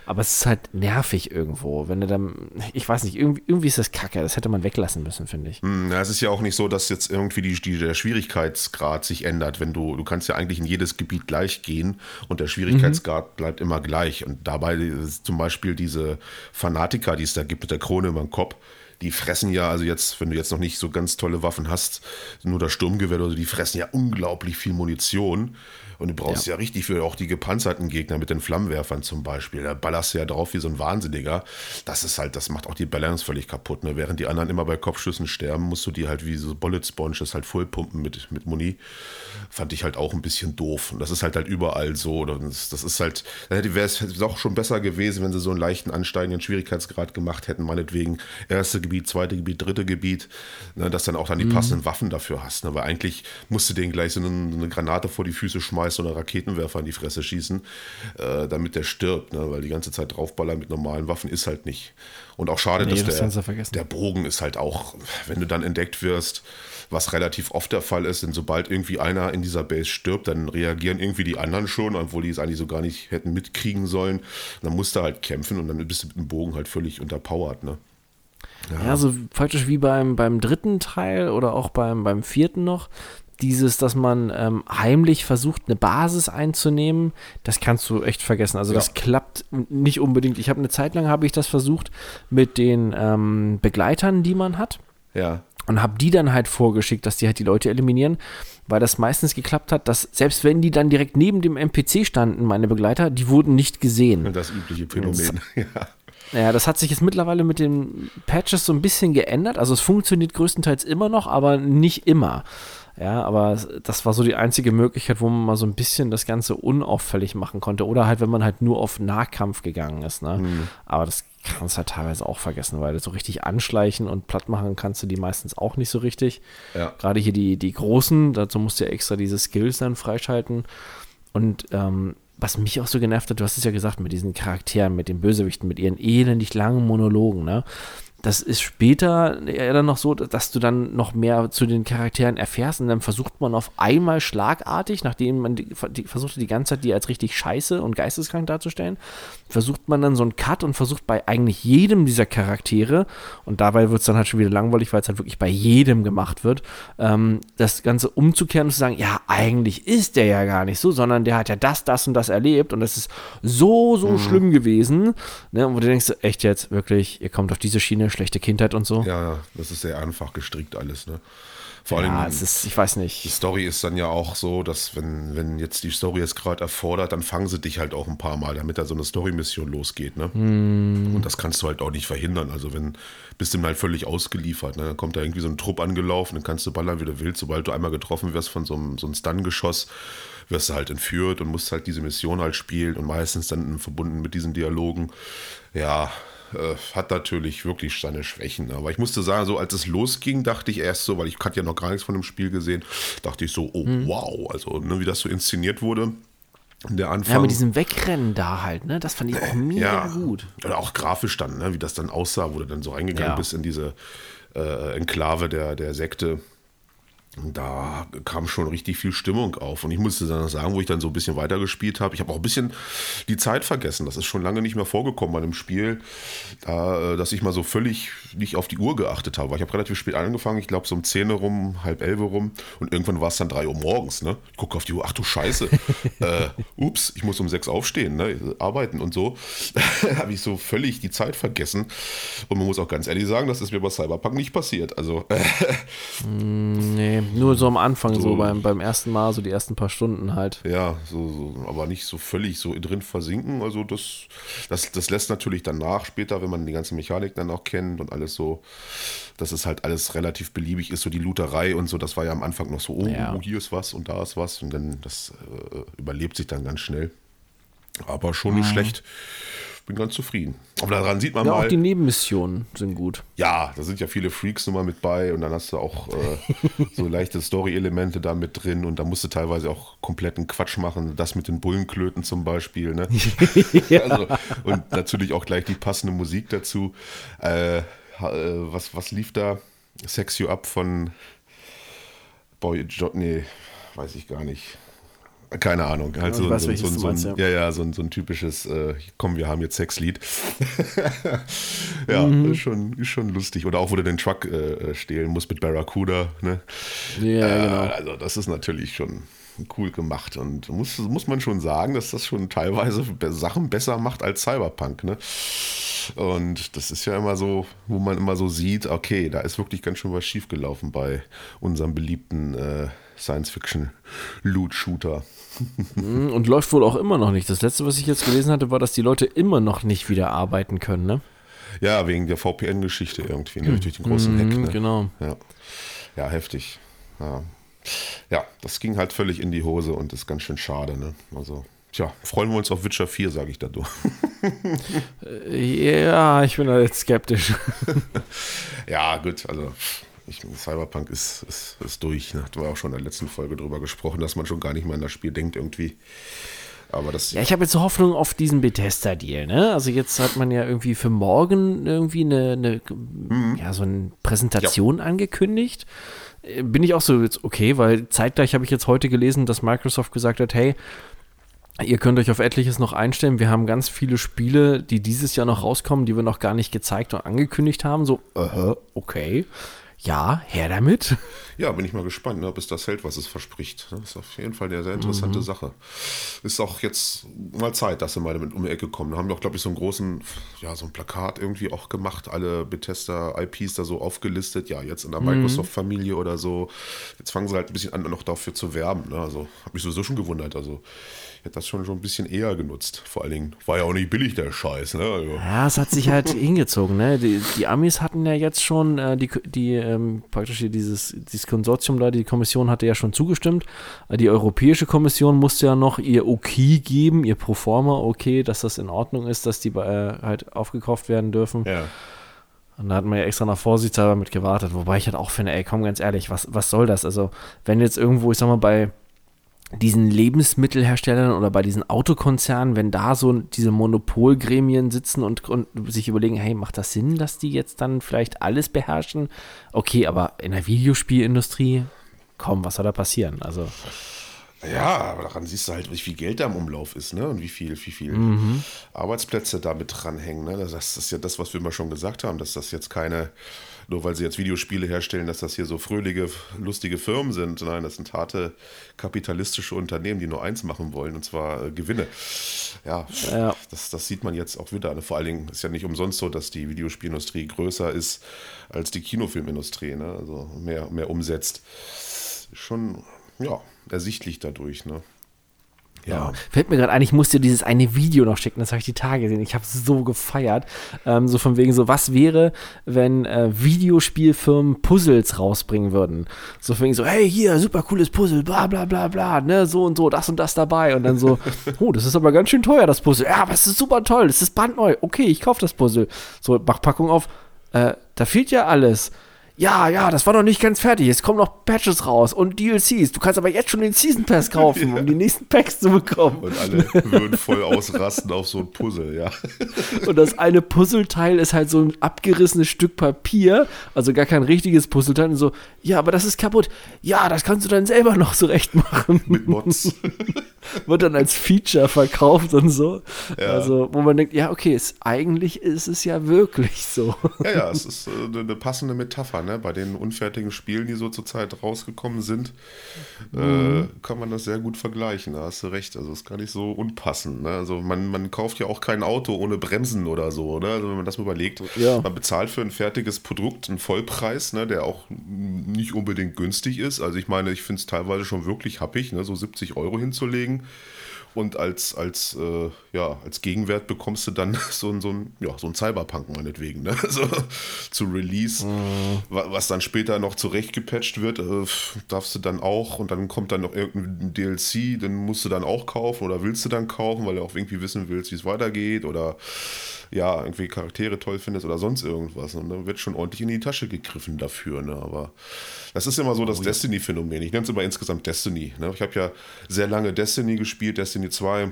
B: Aber es ist halt nervig irgendwo, wenn du dann, ich weiß nicht, irgendwie, irgendwie ist das kacke, das hätte man weglassen müssen, finde ich.
A: Hm, ja, es ist ja auch nicht so, dass jetzt irgendwie die, die, der Schwierigkeitsgrad sich ändert, wenn du, du kannst ja eigentlich in jedes Gebiet gleich gehen und der Schwierigkeitsgrad mhm. bleibt immer gleich. Und dabei ist zum Beispiel diese Fanatiker, die es da gibt mit der Krone über dem Kopf, die fressen ja, also jetzt, wenn du jetzt noch nicht so ganz tolle Waffen hast, nur das Sturmgewehr oder so, die fressen ja unglaublich viel Munition. Und du brauchst ja. ja, richtig für auch die gepanzerten Gegner mit den Flammenwerfern zum Beispiel. Da ballerst du ja drauf wie so ein Wahnsinniger. Das ist halt, das macht auch die Balance völlig kaputt. Ne? Während die anderen immer bei Kopfschüssen sterben, musst du die halt wie so Bullet Sponges halt vollpumpen mit, mit Muni. Fand ich halt auch ein bisschen doof. Und das ist halt halt überall so. Das, das ist halt, dann hätte es auch schon besser gewesen, wenn sie so einen leichten ansteigenden Schwierigkeitsgrad gemacht hätten, meinetwegen erste Gebiet, zweite Gebiet, dritte Gebiet, ne? dass dann auch dann die mhm. passenden Waffen dafür hast. Ne? Weil eigentlich musst du denen gleich so eine, eine Granate vor die Füße schmeißen schmeißen oder Raketenwerfer in die Fresse schießen, äh, damit der stirbt, ne? weil die ganze Zeit draufballern mit normalen Waffen ist halt nicht. Und auch schade, nee, dass das der, der Bogen ist halt auch, wenn du dann entdeckt wirst, was relativ oft der Fall ist, denn sobald irgendwie einer in dieser Base stirbt, dann reagieren irgendwie die anderen schon, obwohl die es eigentlich so gar nicht hätten mitkriegen sollen. dann musst du halt kämpfen und dann bist du mit dem Bogen halt völlig unterpowert, ne?
B: Ja. ja, so praktisch wie beim, beim dritten Teil oder auch beim, beim vierten noch dieses, dass man ähm, heimlich versucht, eine Basis einzunehmen, das kannst du echt vergessen. Also ja. das klappt nicht unbedingt. Ich habe eine Zeit lang habe ich das versucht mit den ähm, Begleitern, die man hat.
A: Ja.
B: Und habe die dann halt vorgeschickt, dass die halt die Leute eliminieren, weil das meistens geklappt hat, dass selbst wenn die dann direkt neben dem NPC standen, meine Begleiter, die wurden nicht gesehen.
A: Das übliche Phänomen, *laughs*
B: ja. Ja, das hat sich jetzt mittlerweile mit den Patches so ein bisschen geändert. Also es funktioniert größtenteils immer noch, aber nicht immer. Ja, aber das war so die einzige Möglichkeit, wo man mal so ein bisschen das Ganze unauffällig machen konnte. Oder halt, wenn man halt nur auf Nahkampf gegangen ist. Ne? Mhm. Aber das kannst du halt teilweise auch vergessen, weil so richtig anschleichen und platt machen kannst du die meistens auch nicht so richtig. Ja. Gerade hier die, die großen, dazu musst du ja extra diese Skills dann freischalten. Und ähm, was mich auch so genervt hat, du hast es ja gesagt, mit diesen Charakteren, mit den Bösewichten, mit ihren elendig langen Monologen, ne? Das ist später ja dann noch so, dass du dann noch mehr zu den Charakteren erfährst und dann versucht man auf einmal schlagartig, nachdem man die, die, versuchte die ganze Zeit die als richtig scheiße und geisteskrank darzustellen, versucht man dann so einen Cut und versucht bei eigentlich jedem dieser Charaktere, und dabei wird es dann halt schon wieder langweilig, weil es halt wirklich bei jedem gemacht wird, ähm, das Ganze umzukehren und zu sagen, ja, eigentlich ist der ja gar nicht so, sondern der hat ja das, das und das erlebt und es ist so, so mhm. schlimm gewesen. Ne? Und wo du denkst, echt jetzt, wirklich, ihr kommt auf diese Schiene, schlechte Kindheit und so.
A: Ja, das ist sehr einfach gestrickt alles, ne?
B: Vor allem, ja, es ist, ich weiß nicht.
A: Die Story ist dann ja auch so, dass wenn, wenn jetzt die Story es gerade erfordert, dann fangen sie dich halt auch ein paar Mal, damit da so eine Story-Mission losgeht. Ne? Mm. Und das kannst du halt auch nicht verhindern. Also wenn bist du halt völlig ausgeliefert. Ne? Dann kommt da irgendwie so ein Trupp angelaufen, dann kannst du ballern, wie du willst. Sobald du einmal getroffen wirst von so einem, so einem Stun-Geschoss, wirst du halt entführt und musst halt diese Mission halt spielen und meistens dann verbunden mit diesen Dialogen. Ja, äh, hat natürlich wirklich seine Schwächen. Aber ich musste sagen, so als es losging, dachte ich erst so, weil ich hatte ja noch gar nichts von dem Spiel gesehen, dachte ich so, oh hm. wow, also ne, wie das so inszeniert wurde. Der Anfang. Ja,
B: mit diesem Wegrennen da halt, ne? Das fand ich auch mega ja, gut.
A: Oder auch grafisch dann, ne? Wie das dann aussah, wo du dann so reingegangen ja. bist in diese äh, Enklave der, der Sekte da kam schon richtig viel Stimmung auf. Und ich musste dann sagen, wo ich dann so ein bisschen weitergespielt habe, ich habe auch ein bisschen die Zeit vergessen. Das ist schon lange nicht mehr vorgekommen bei einem Spiel, da, äh, dass ich mal so völlig nicht auf die Uhr geachtet habe. Ich habe relativ spät angefangen, ich glaube so um 10 rum, halb 11 rum. Und irgendwann war es dann 3 Uhr morgens. Ne? Ich gucke auf die Uhr, ach du Scheiße. *laughs* äh, ups, ich muss um 6 aufstehen, ne? arbeiten und so. *laughs* habe ich so völlig die Zeit vergessen. Und man muss auch ganz ehrlich sagen, das ist mir bei Cyberpunk nicht passiert. Also.
B: nee nur so am Anfang, so, so, beim, beim ersten Mal, so die ersten paar Stunden halt.
A: Ja, so, so, aber nicht so völlig so drin versinken. Also das, das, das lässt natürlich dann nach später, wenn man die ganze Mechanik dann auch kennt und alles so, dass es halt alles relativ beliebig ist, so die Looterei und so, das war ja am Anfang noch so, oh, ja. hier ist was und da ist was und dann das äh, überlebt sich dann ganz schnell. Aber schon nicht mhm. schlecht bin ganz zufrieden. Aber daran sieht man
B: ja,
A: mal.
B: Auch die Nebenmissionen sind gut.
A: Ja, da sind ja viele Freaks nochmal mit bei und dann hast du auch äh, *laughs* so leichte Story-Elemente da mit drin und da musst du teilweise auch kompletten Quatsch machen. Das mit den Bullenklöten zum Beispiel. Ne? *laughs* ja. also, und natürlich auch gleich die passende Musik dazu. Äh, äh, was, was lief da? Sex You Up von Boy, jo nee, weiß ich gar nicht. Keine Ahnung. Halt so, weiß, so, so, so, meinst, ein, ja. ja, so, ein, so ein typisches, äh, komm, wir haben jetzt Sexlied. *laughs* ja, mhm. ist, schon, ist schon lustig. Oder auch, wo du den Truck äh, stehlen musst mit Barracuda. Ne? Ja, äh, genau. Also, das ist natürlich schon cool gemacht. Und muss, muss man schon sagen, dass das schon teilweise Sachen besser macht als Cyberpunk. Ne? Und das ist ja immer so, wo man immer so sieht, okay, da ist wirklich ganz schön was schiefgelaufen bei unserem beliebten äh, Science-Fiction-Loot-Shooter.
B: Mhm, und läuft wohl auch immer noch nicht. Das letzte, was ich jetzt gelesen hatte, war, dass die Leute immer noch nicht wieder arbeiten können, ne?
A: Ja, wegen der VPN-Geschichte irgendwie, ne? durch den großen Hack. Ne?
B: Genau.
A: Ja. ja, heftig. Ja. ja, das ging halt völlig in die Hose und ist ganz schön schade. Ne? Also, tja, freuen wir uns auf Witcher 4, sage ich da durch. *laughs*
B: ja, ich bin da jetzt skeptisch. *laughs*
A: ja, gut, also ich, Cyberpunk ist, ist, ist durch. Ne? Da war auch schon in der letzten Folge drüber gesprochen, dass man schon gar nicht mehr an das Spiel denkt irgendwie. Aber das
B: ja, ich habe jetzt Hoffnung auf diesen Bethesda-Deal. Ne? Also jetzt hat man ja irgendwie für morgen irgendwie eine, eine mhm. ja, so eine Präsentation ja. angekündigt. Äh, bin ich auch so jetzt okay, weil zeitgleich habe ich jetzt heute gelesen, dass Microsoft gesagt hat, hey, Ihr könnt euch auf etliches noch einstellen. Wir haben ganz viele Spiele, die dieses Jahr noch rauskommen, die wir noch gar nicht gezeigt und angekündigt haben. So, uh, okay ja, her damit.
A: Ja, bin ich mal gespannt, ne, ob es das hält, was es verspricht. Das ist auf jeden Fall eine sehr interessante mhm. Sache. Ist auch jetzt mal Zeit, dass sie mal damit um die Ecke kommen. Da haben wir auch, glaube ich, so einen großen, ja, so ein Plakat irgendwie auch gemacht, alle Bethesda-IPs da so aufgelistet. Ja, jetzt in der mhm. Microsoft-Familie oder so. Jetzt fangen sie halt ein bisschen an, noch dafür zu werben. Ne? Also, habe mich sowieso schon gewundert. Also, hätte das schon, schon ein bisschen eher genutzt. Vor allen Dingen war ja auch nicht billig, der Scheiß. Ne? Also.
B: Ja, es hat sich halt *laughs* hingezogen. Ne? Die, die, Amis hatten ja jetzt schon, äh, die, die ähm, praktisch dieses, dieses Konsortium da, die Kommission hatte ja schon zugestimmt. Äh, die Europäische Kommission musste ja noch ihr Okay geben, ihr Proforma Okay, dass das in Ordnung ist, dass die äh, halt aufgekauft werden dürfen. Ja. Und da hat man ja extra nach vorsichtshalber mit gewartet. Wobei ich halt auch finde, ey, komm ganz ehrlich, was, was soll das? Also, wenn jetzt irgendwo, ich sag mal, bei diesen Lebensmittelherstellern oder bei diesen Autokonzernen, wenn da so diese Monopolgremien sitzen und, und sich überlegen, hey, macht das Sinn, dass die jetzt dann vielleicht alles beherrschen? Okay, aber in der Videospielindustrie, komm, was soll da passieren? Also.
A: Ja, aber daran siehst du halt, wie viel Geld da im Umlauf ist, ne? Und wie viel, wie viel mhm. Arbeitsplätze da mit dranhängen. Ne? Das ist ja das, was wir immer schon gesagt haben, dass das jetzt keine, nur weil sie jetzt Videospiele herstellen, dass das hier so fröhliche, lustige Firmen sind. Nein, das sind harte kapitalistische Unternehmen, die nur eins machen wollen, und zwar äh, Gewinne. Ja, ja, Das, das sieht man jetzt auch wieder. Vor allen Dingen ist ja nicht umsonst so, dass die Videospielindustrie größer ist als die Kinofilmindustrie, ne? Also mehr, mehr umsetzt. Schon, ja, ersichtlich dadurch, ne?
B: Ja. Fällt mir gerade ein, ich muss dir dieses eine Video noch schicken, das habe ich die Tage gesehen. Ich habe so gefeiert. Ähm, so von wegen so, was wäre, wenn äh, Videospielfirmen Puzzles rausbringen würden? So von wegen so, hey, hier, super cooles Puzzle, bla bla bla bla, ne, so und so, das und das dabei. Und dann so, *laughs* oh, das ist aber ganz schön teuer, das Puzzle. Ja, aber es ist super toll, das ist brandneu. Okay, ich kaufe das Puzzle. So, mach Packung auf. Äh, da fehlt ja alles ja, ja, das war noch nicht ganz fertig. Es kommen noch Patches raus und DLCs. Du kannst aber jetzt schon den Season Pass kaufen, *laughs* ja. um die nächsten Packs zu bekommen.
A: Und alle würden voll ausrasten auf so ein Puzzle, ja. *laughs*
B: Und das eine Puzzleteil ist halt so ein abgerissenes Stück Papier, also gar kein richtiges Puzzleteil. Und so, ja, aber das ist kaputt. Ja, das kannst du dann selber noch zurecht machen. Mit Mods. *laughs* Wird dann als Feature verkauft und so. Ja. Also, wo man denkt, ja, okay, es, eigentlich ist es ja wirklich so.
A: Ja, ja, es ist äh, eine passende Metapher ne? Bei den unfertigen Spielen, die so zurzeit rausgekommen sind, äh, mhm. äh, kann man das sehr gut vergleichen. Da hast du recht. Also ist gar nicht so unpassend. Ne? Also man, man kauft ja auch kein Auto ohne Bremsen oder so. Ne? Also wenn man das mal überlegt, ja. man bezahlt für ein fertiges Produkt einen Vollpreis, ne? der auch nicht unbedingt günstig ist. Also ich meine, ich finde es teilweise schon wirklich happig, ne? so 70 Euro hinzulegen. Und als, als, äh, ja, als Gegenwert bekommst du dann *laughs* so ein, so ein, ja, so ein Cyberpunk meinetwegen, ne? *laughs* so, zu Release, mhm. was dann später noch zurechtgepatcht wird, äh, darfst du dann auch und dann kommt dann noch irgendein DLC, den musst du dann auch kaufen oder willst du dann kaufen, weil du auch irgendwie wissen willst, wie es weitergeht oder ja, irgendwie Charaktere toll findest oder sonst irgendwas. Und dann wird schon ordentlich in die Tasche gegriffen dafür. Ne? Aber das ist immer so das oh, Destiny-Phänomen. Ich nenne es immer insgesamt Destiny. Ne? Ich habe ja sehr lange Destiny gespielt, Destiny 2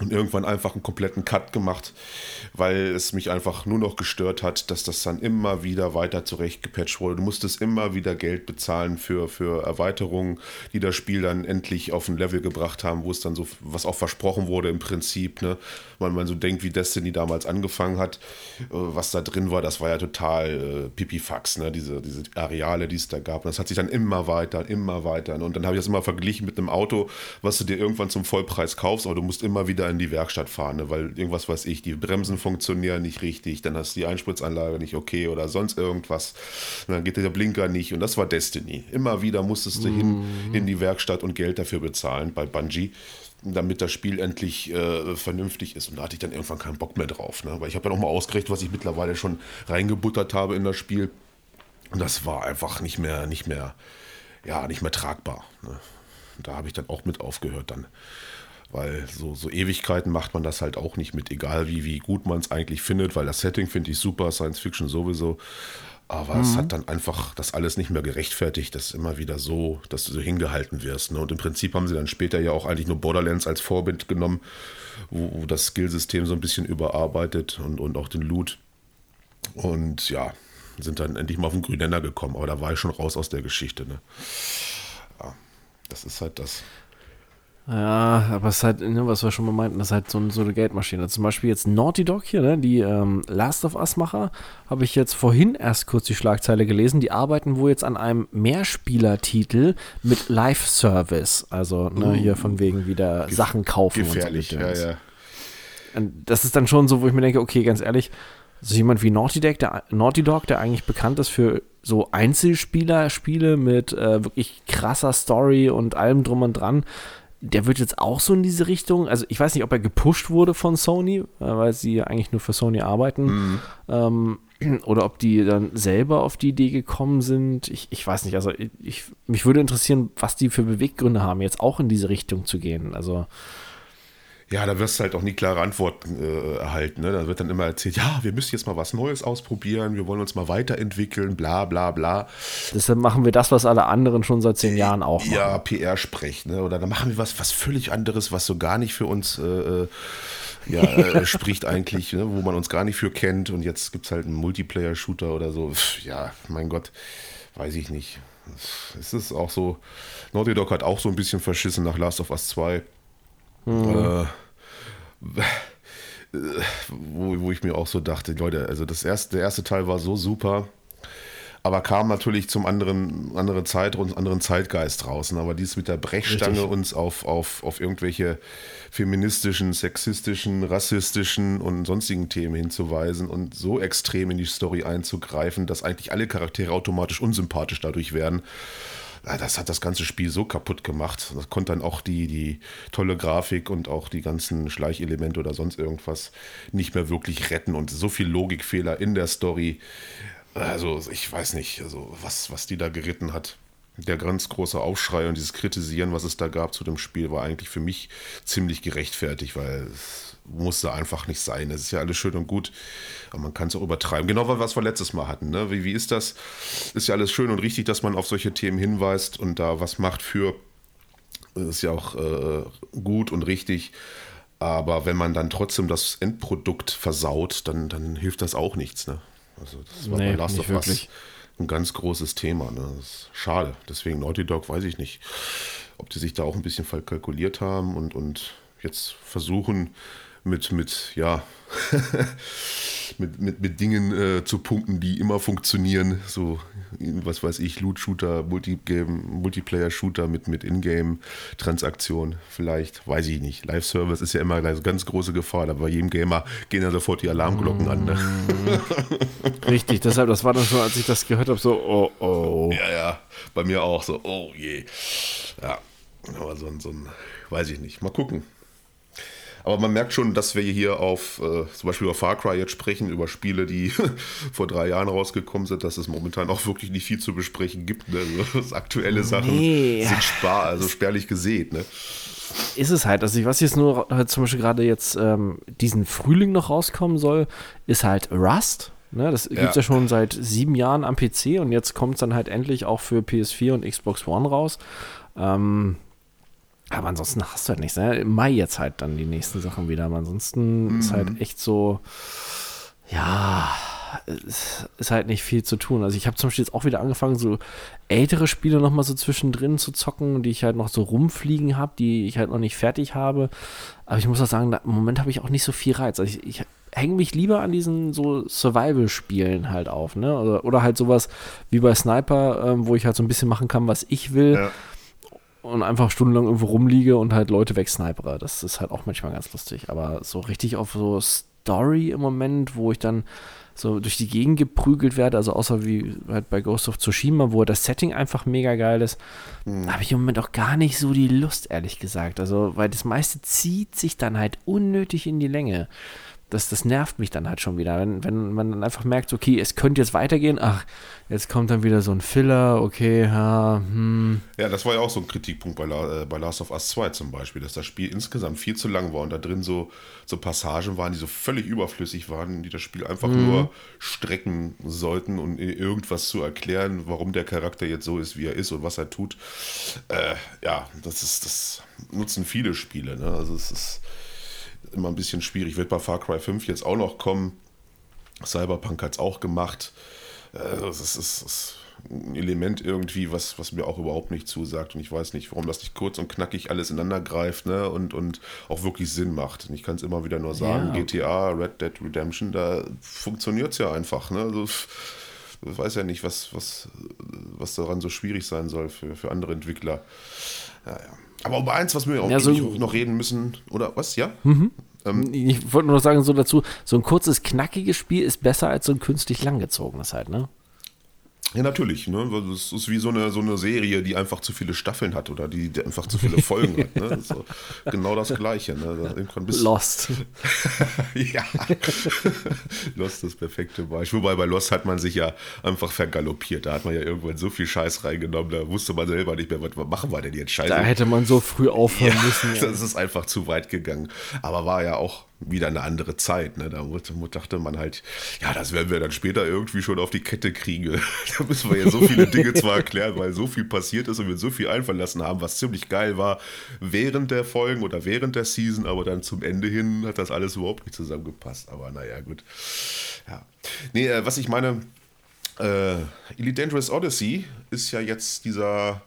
A: und irgendwann einfach einen kompletten Cut gemacht, weil es mich einfach nur noch gestört hat, dass das dann immer wieder weiter zurechtgepatcht wurde. Du musstest immer wieder Geld bezahlen für, für Erweiterungen, die das Spiel dann endlich auf ein Level gebracht haben, wo es dann so, was auch versprochen wurde im Prinzip, ne? Wenn man so denkt, wie Destiny damals angefangen hat, äh, was da drin war, das war ja total äh, Pipifax, ne? Diese, diese Areale, die es da gab. Und das hat sich dann immer weiter, immer weiter. Und dann habe ich das immer verglichen mit einem Auto, was du dir irgendwann zum Vollpreis kaufst, aber du musst immer wieder in die Werkstatt fahren, ne? weil irgendwas weiß ich, die Bremsen funktionieren nicht richtig, dann hast du die Einspritzanlage nicht okay oder sonst irgendwas. Und dann geht der Blinker nicht und das war Destiny. Immer wieder musstest du mm. hin mhm. in die Werkstatt und Geld dafür bezahlen bei Bungie damit das Spiel endlich äh, vernünftig ist. Und da hatte ich dann irgendwann keinen Bock mehr drauf. Ne? Weil ich habe dann auch mal ausgerechnet, was ich mittlerweile schon reingebuttert habe in das Spiel. Und das war einfach nicht mehr, nicht mehr, ja, nicht mehr tragbar. Ne? Da habe ich dann auch mit aufgehört dann. Weil so, so Ewigkeiten macht man das halt auch nicht mit, egal wie, wie gut man es eigentlich findet, weil das Setting finde ich super, Science Fiction sowieso. Aber mhm. es hat dann einfach das alles nicht mehr gerechtfertigt, dass immer wieder so, dass du so hingehalten wirst. Ne? Und im Prinzip haben sie dann später ja auch eigentlich nur Borderlands als Vorbild genommen, wo, wo das Skillsystem so ein bisschen überarbeitet und, und auch den Loot. Und ja, sind dann endlich mal auf den grünen Nenner gekommen. Aber da war ich schon raus aus der Geschichte. Ne? Ja, das ist halt das.
B: Ja, aber es ist halt, ne, was wir schon mal meinten, das ist halt so, so eine Geldmaschine. Zum Beispiel jetzt Naughty Dog hier, ne, die ähm, Last of Us-Macher, habe ich jetzt vorhin erst kurz die Schlagzeile gelesen. Die arbeiten wohl jetzt an einem Mehrspielertitel mit Live-Service. Also ne, uh, hier von wegen wieder gef Sachen kaufen.
A: Gefährlich, und so ja, ja.
B: Und das ist dann schon so, wo ich mir denke, okay, ganz ehrlich, so jemand wie Naughty Dog, der, Naughty Dog, der eigentlich bekannt ist für so Einzelspieler-Spiele mit äh, wirklich krasser Story und allem drum und dran, der wird jetzt auch so in diese Richtung. Also ich weiß nicht, ob er gepusht wurde von Sony, äh, weil sie ja eigentlich nur für Sony arbeiten. Mhm. Ähm, *clears throat* oder ob die dann selber auf die Idee gekommen sind. Ich, ich weiß nicht. Also ich, mich würde interessieren, was die für Beweggründe haben, jetzt auch in diese Richtung zu gehen. Also
A: Ja, da wirst du halt auch nie klare Antworten äh, erhalten. Ne? Da wird dann immer erzählt, ja, wir müssen jetzt mal was Neues ausprobieren, wir wollen uns mal weiterentwickeln, bla bla bla.
B: Deshalb machen wir das, was alle anderen schon seit zehn Jahren auch
A: machen. Ja, PR-Sprech. Ne? Oder dann machen wir was, was völlig anderes, was so gar nicht für uns äh, äh ja, äh, *laughs* spricht eigentlich, ne? wo man uns gar nicht für kennt. Und jetzt gibt es halt einen Multiplayer-Shooter oder so. Ja, mein Gott, weiß ich nicht. Es ist auch so, Naughty Dog hat auch so ein bisschen verschissen nach Last of Us 2. Mhm. Äh, wo, wo ich mir auch so dachte, Leute, also das erste, der erste Teil war so super, aber kam natürlich zum anderen, anderen Zeit und anderen Zeitgeist draußen. Aber dies mit der Brechstange Richtig. uns auf, auf, auf irgendwelche feministischen, sexistischen, rassistischen und sonstigen Themen hinzuweisen und so extrem in die Story einzugreifen, dass eigentlich alle Charaktere automatisch unsympathisch dadurch werden das hat das ganze Spiel so kaputt gemacht. Das konnte dann auch die, die tolle Grafik und auch die ganzen Schleichelemente oder sonst irgendwas nicht mehr wirklich retten und so viel Logikfehler in der Story. Also ich weiß nicht, also was, was die da geritten hat. Der ganz große Aufschrei und dieses Kritisieren, was es da gab zu dem Spiel, war eigentlich für mich ziemlich gerechtfertigt, weil es musste einfach nicht sein. Es ist ja alles schön und gut, aber man kann es auch übertreiben. Genau was wir letztes Mal hatten. Ne? Wie, wie ist das? Ist ja alles schön und richtig, dass man auf solche Themen hinweist und da was macht für. Das ist ja auch äh, gut und richtig. Aber wenn man dann trotzdem das Endprodukt versaut, dann, dann hilft das auch nichts. Ne? Also das war nee, bei Last of Us ein ganz großes Thema. Ne? Das ist schade. Deswegen Naughty Dog weiß ich nicht, ob die sich da auch ein bisschen verkalkuliert haben und, und jetzt versuchen, mit, mit, ja, *laughs* mit, mit, mit Dingen äh, zu punkten, die immer funktionieren. So, was weiß ich, Loot-Shooter, Multiplayer-Shooter mit, mit Ingame-Transaktion. Vielleicht, weiß ich nicht. Live-Service ist ja immer eine ganz große Gefahr. Da bei jedem Gamer gehen ja sofort die Alarmglocken mm. an. Ne? *laughs*
B: Richtig, deshalb, das war dann so, als ich das gehört habe, so, oh, oh.
A: Ja, ja, bei mir auch so, oh je. Ja, aber so, so ein, weiß ich nicht. Mal gucken. Aber man merkt schon, dass wir hier auf äh, zum Beispiel über Far Cry jetzt sprechen, über Spiele, die *laughs* vor drei Jahren rausgekommen sind, dass es momentan auch wirklich nicht viel zu besprechen gibt. Ne? Also, *laughs* aktuelle Sachen nee. sind spar, also spärlich gesät. Ne?
B: Ist es halt. Also, was jetzt nur halt zum Beispiel gerade jetzt ähm, diesen Frühling noch rauskommen soll, ist halt Rust. Ne, das gibt es ja. ja schon seit sieben Jahren am PC und jetzt kommt es dann halt endlich auch für PS4 und Xbox One raus. Ähm, aber ansonsten hast du halt nichts. Ne? Im Mai jetzt halt dann die nächsten Sachen wieder. Aber ansonsten mhm. ist halt echt so, ja, ist halt nicht viel zu tun. Also ich habe zum Beispiel jetzt auch wieder angefangen, so ältere Spiele nochmal so zwischendrin zu zocken, die ich halt noch so rumfliegen habe, die ich halt noch nicht fertig habe. Aber ich muss auch sagen, im Moment habe ich auch nicht so viel Reiz. Also ich, ich hänge mich lieber an diesen so Survival-Spielen halt auf, ne? Oder, oder, halt sowas wie bei Sniper, ähm, wo ich halt so ein bisschen machen kann, was ich will. Ja und einfach stundenlang irgendwo rumliege und halt Leute wegsnipere. Das ist halt auch manchmal ganz lustig. Aber so richtig auf so Story im Moment, wo ich dann so durch die Gegend geprügelt werde, also außer wie halt bei Ghost of Tsushima, wo das Setting einfach mega geil ist, mhm. habe ich im Moment auch gar nicht so die Lust, ehrlich gesagt. Also, weil das meiste zieht sich dann halt unnötig in die Länge das, das nervt mich dann halt schon wieder. Wenn, wenn man dann einfach merkt, okay, es könnte jetzt weitergehen, ach, jetzt kommt dann wieder so ein Filler, okay, ja, hm.
A: Ja, das war ja auch so ein Kritikpunkt bei, äh, bei Last of Us 2 zum Beispiel, dass das Spiel insgesamt viel zu lang war und da drin so, so Passagen waren, die so völlig überflüssig waren, die das Spiel einfach mhm. nur strecken sollten, um irgendwas zu erklären, warum der Charakter jetzt so ist, wie er ist und was er tut. Äh, ja, das ist, das nutzen viele Spiele, ne? Also es ist immer ein bisschen schwierig. Wird bei Far Cry 5 jetzt auch noch kommen. Cyberpunk hat es auch gemacht. Äh, das ist, das ist, ein Element irgendwie, was, was mir auch überhaupt nicht zusagt. Und ich weiß nicht, warum das nicht kurz und knackig alles ineinander greift ne? und, und auch wirklich Sinn macht. Und ich kann es immer wieder nur sagen, ja. GTA, Red Dead Redemption, da funktioniert es ja einfach. Ne? Also, ich weiß ja nicht, was, was, was daran so schwierig sein soll für, für andere Entwickler. Ja, ja. Aber um eins, was wir auch ja, so noch reden müssen, oder was, ja? Mhm.
B: Ähm, ich wollte nur noch sagen, so dazu, so ein kurzes, knackiges Spiel ist besser als so ein künstlich langgezogenes halt, ne?
A: Ja, natürlich. Ne? Das ist wie so eine, so eine Serie, die einfach zu viele Staffeln hat oder die, die einfach zu viele *laughs* Folgen hat. Ne? So, genau das Gleiche. Ne?
B: Lost. *laughs*
A: ja. Lost ist das perfekte Beispiel. Wobei bei Lost hat man sich ja einfach vergaloppiert. Da hat man ja irgendwann so viel Scheiß reingenommen, da wusste man selber nicht mehr, was machen wir denn jetzt Scheiße.
B: Da hätte man so früh aufhören ja, müssen. *laughs*
A: Ja. Das ist einfach zu weit gegangen. Aber war ja auch wieder eine andere Zeit. Ne? Da dachte man halt, ja, das werden wir dann später irgendwie schon auf die Kette kriegen. *laughs* da müssen wir ja so viele Dinge zwar erklären, weil so viel passiert ist und wir so viel einverlassen haben, was ziemlich geil war während der Folgen oder während der Season, aber dann zum Ende hin hat das alles überhaupt nicht zusammengepasst. Aber naja, gut. Ja. Nee, äh, was ich meine, äh, Elite Dangerous Odyssey ist ja jetzt dieser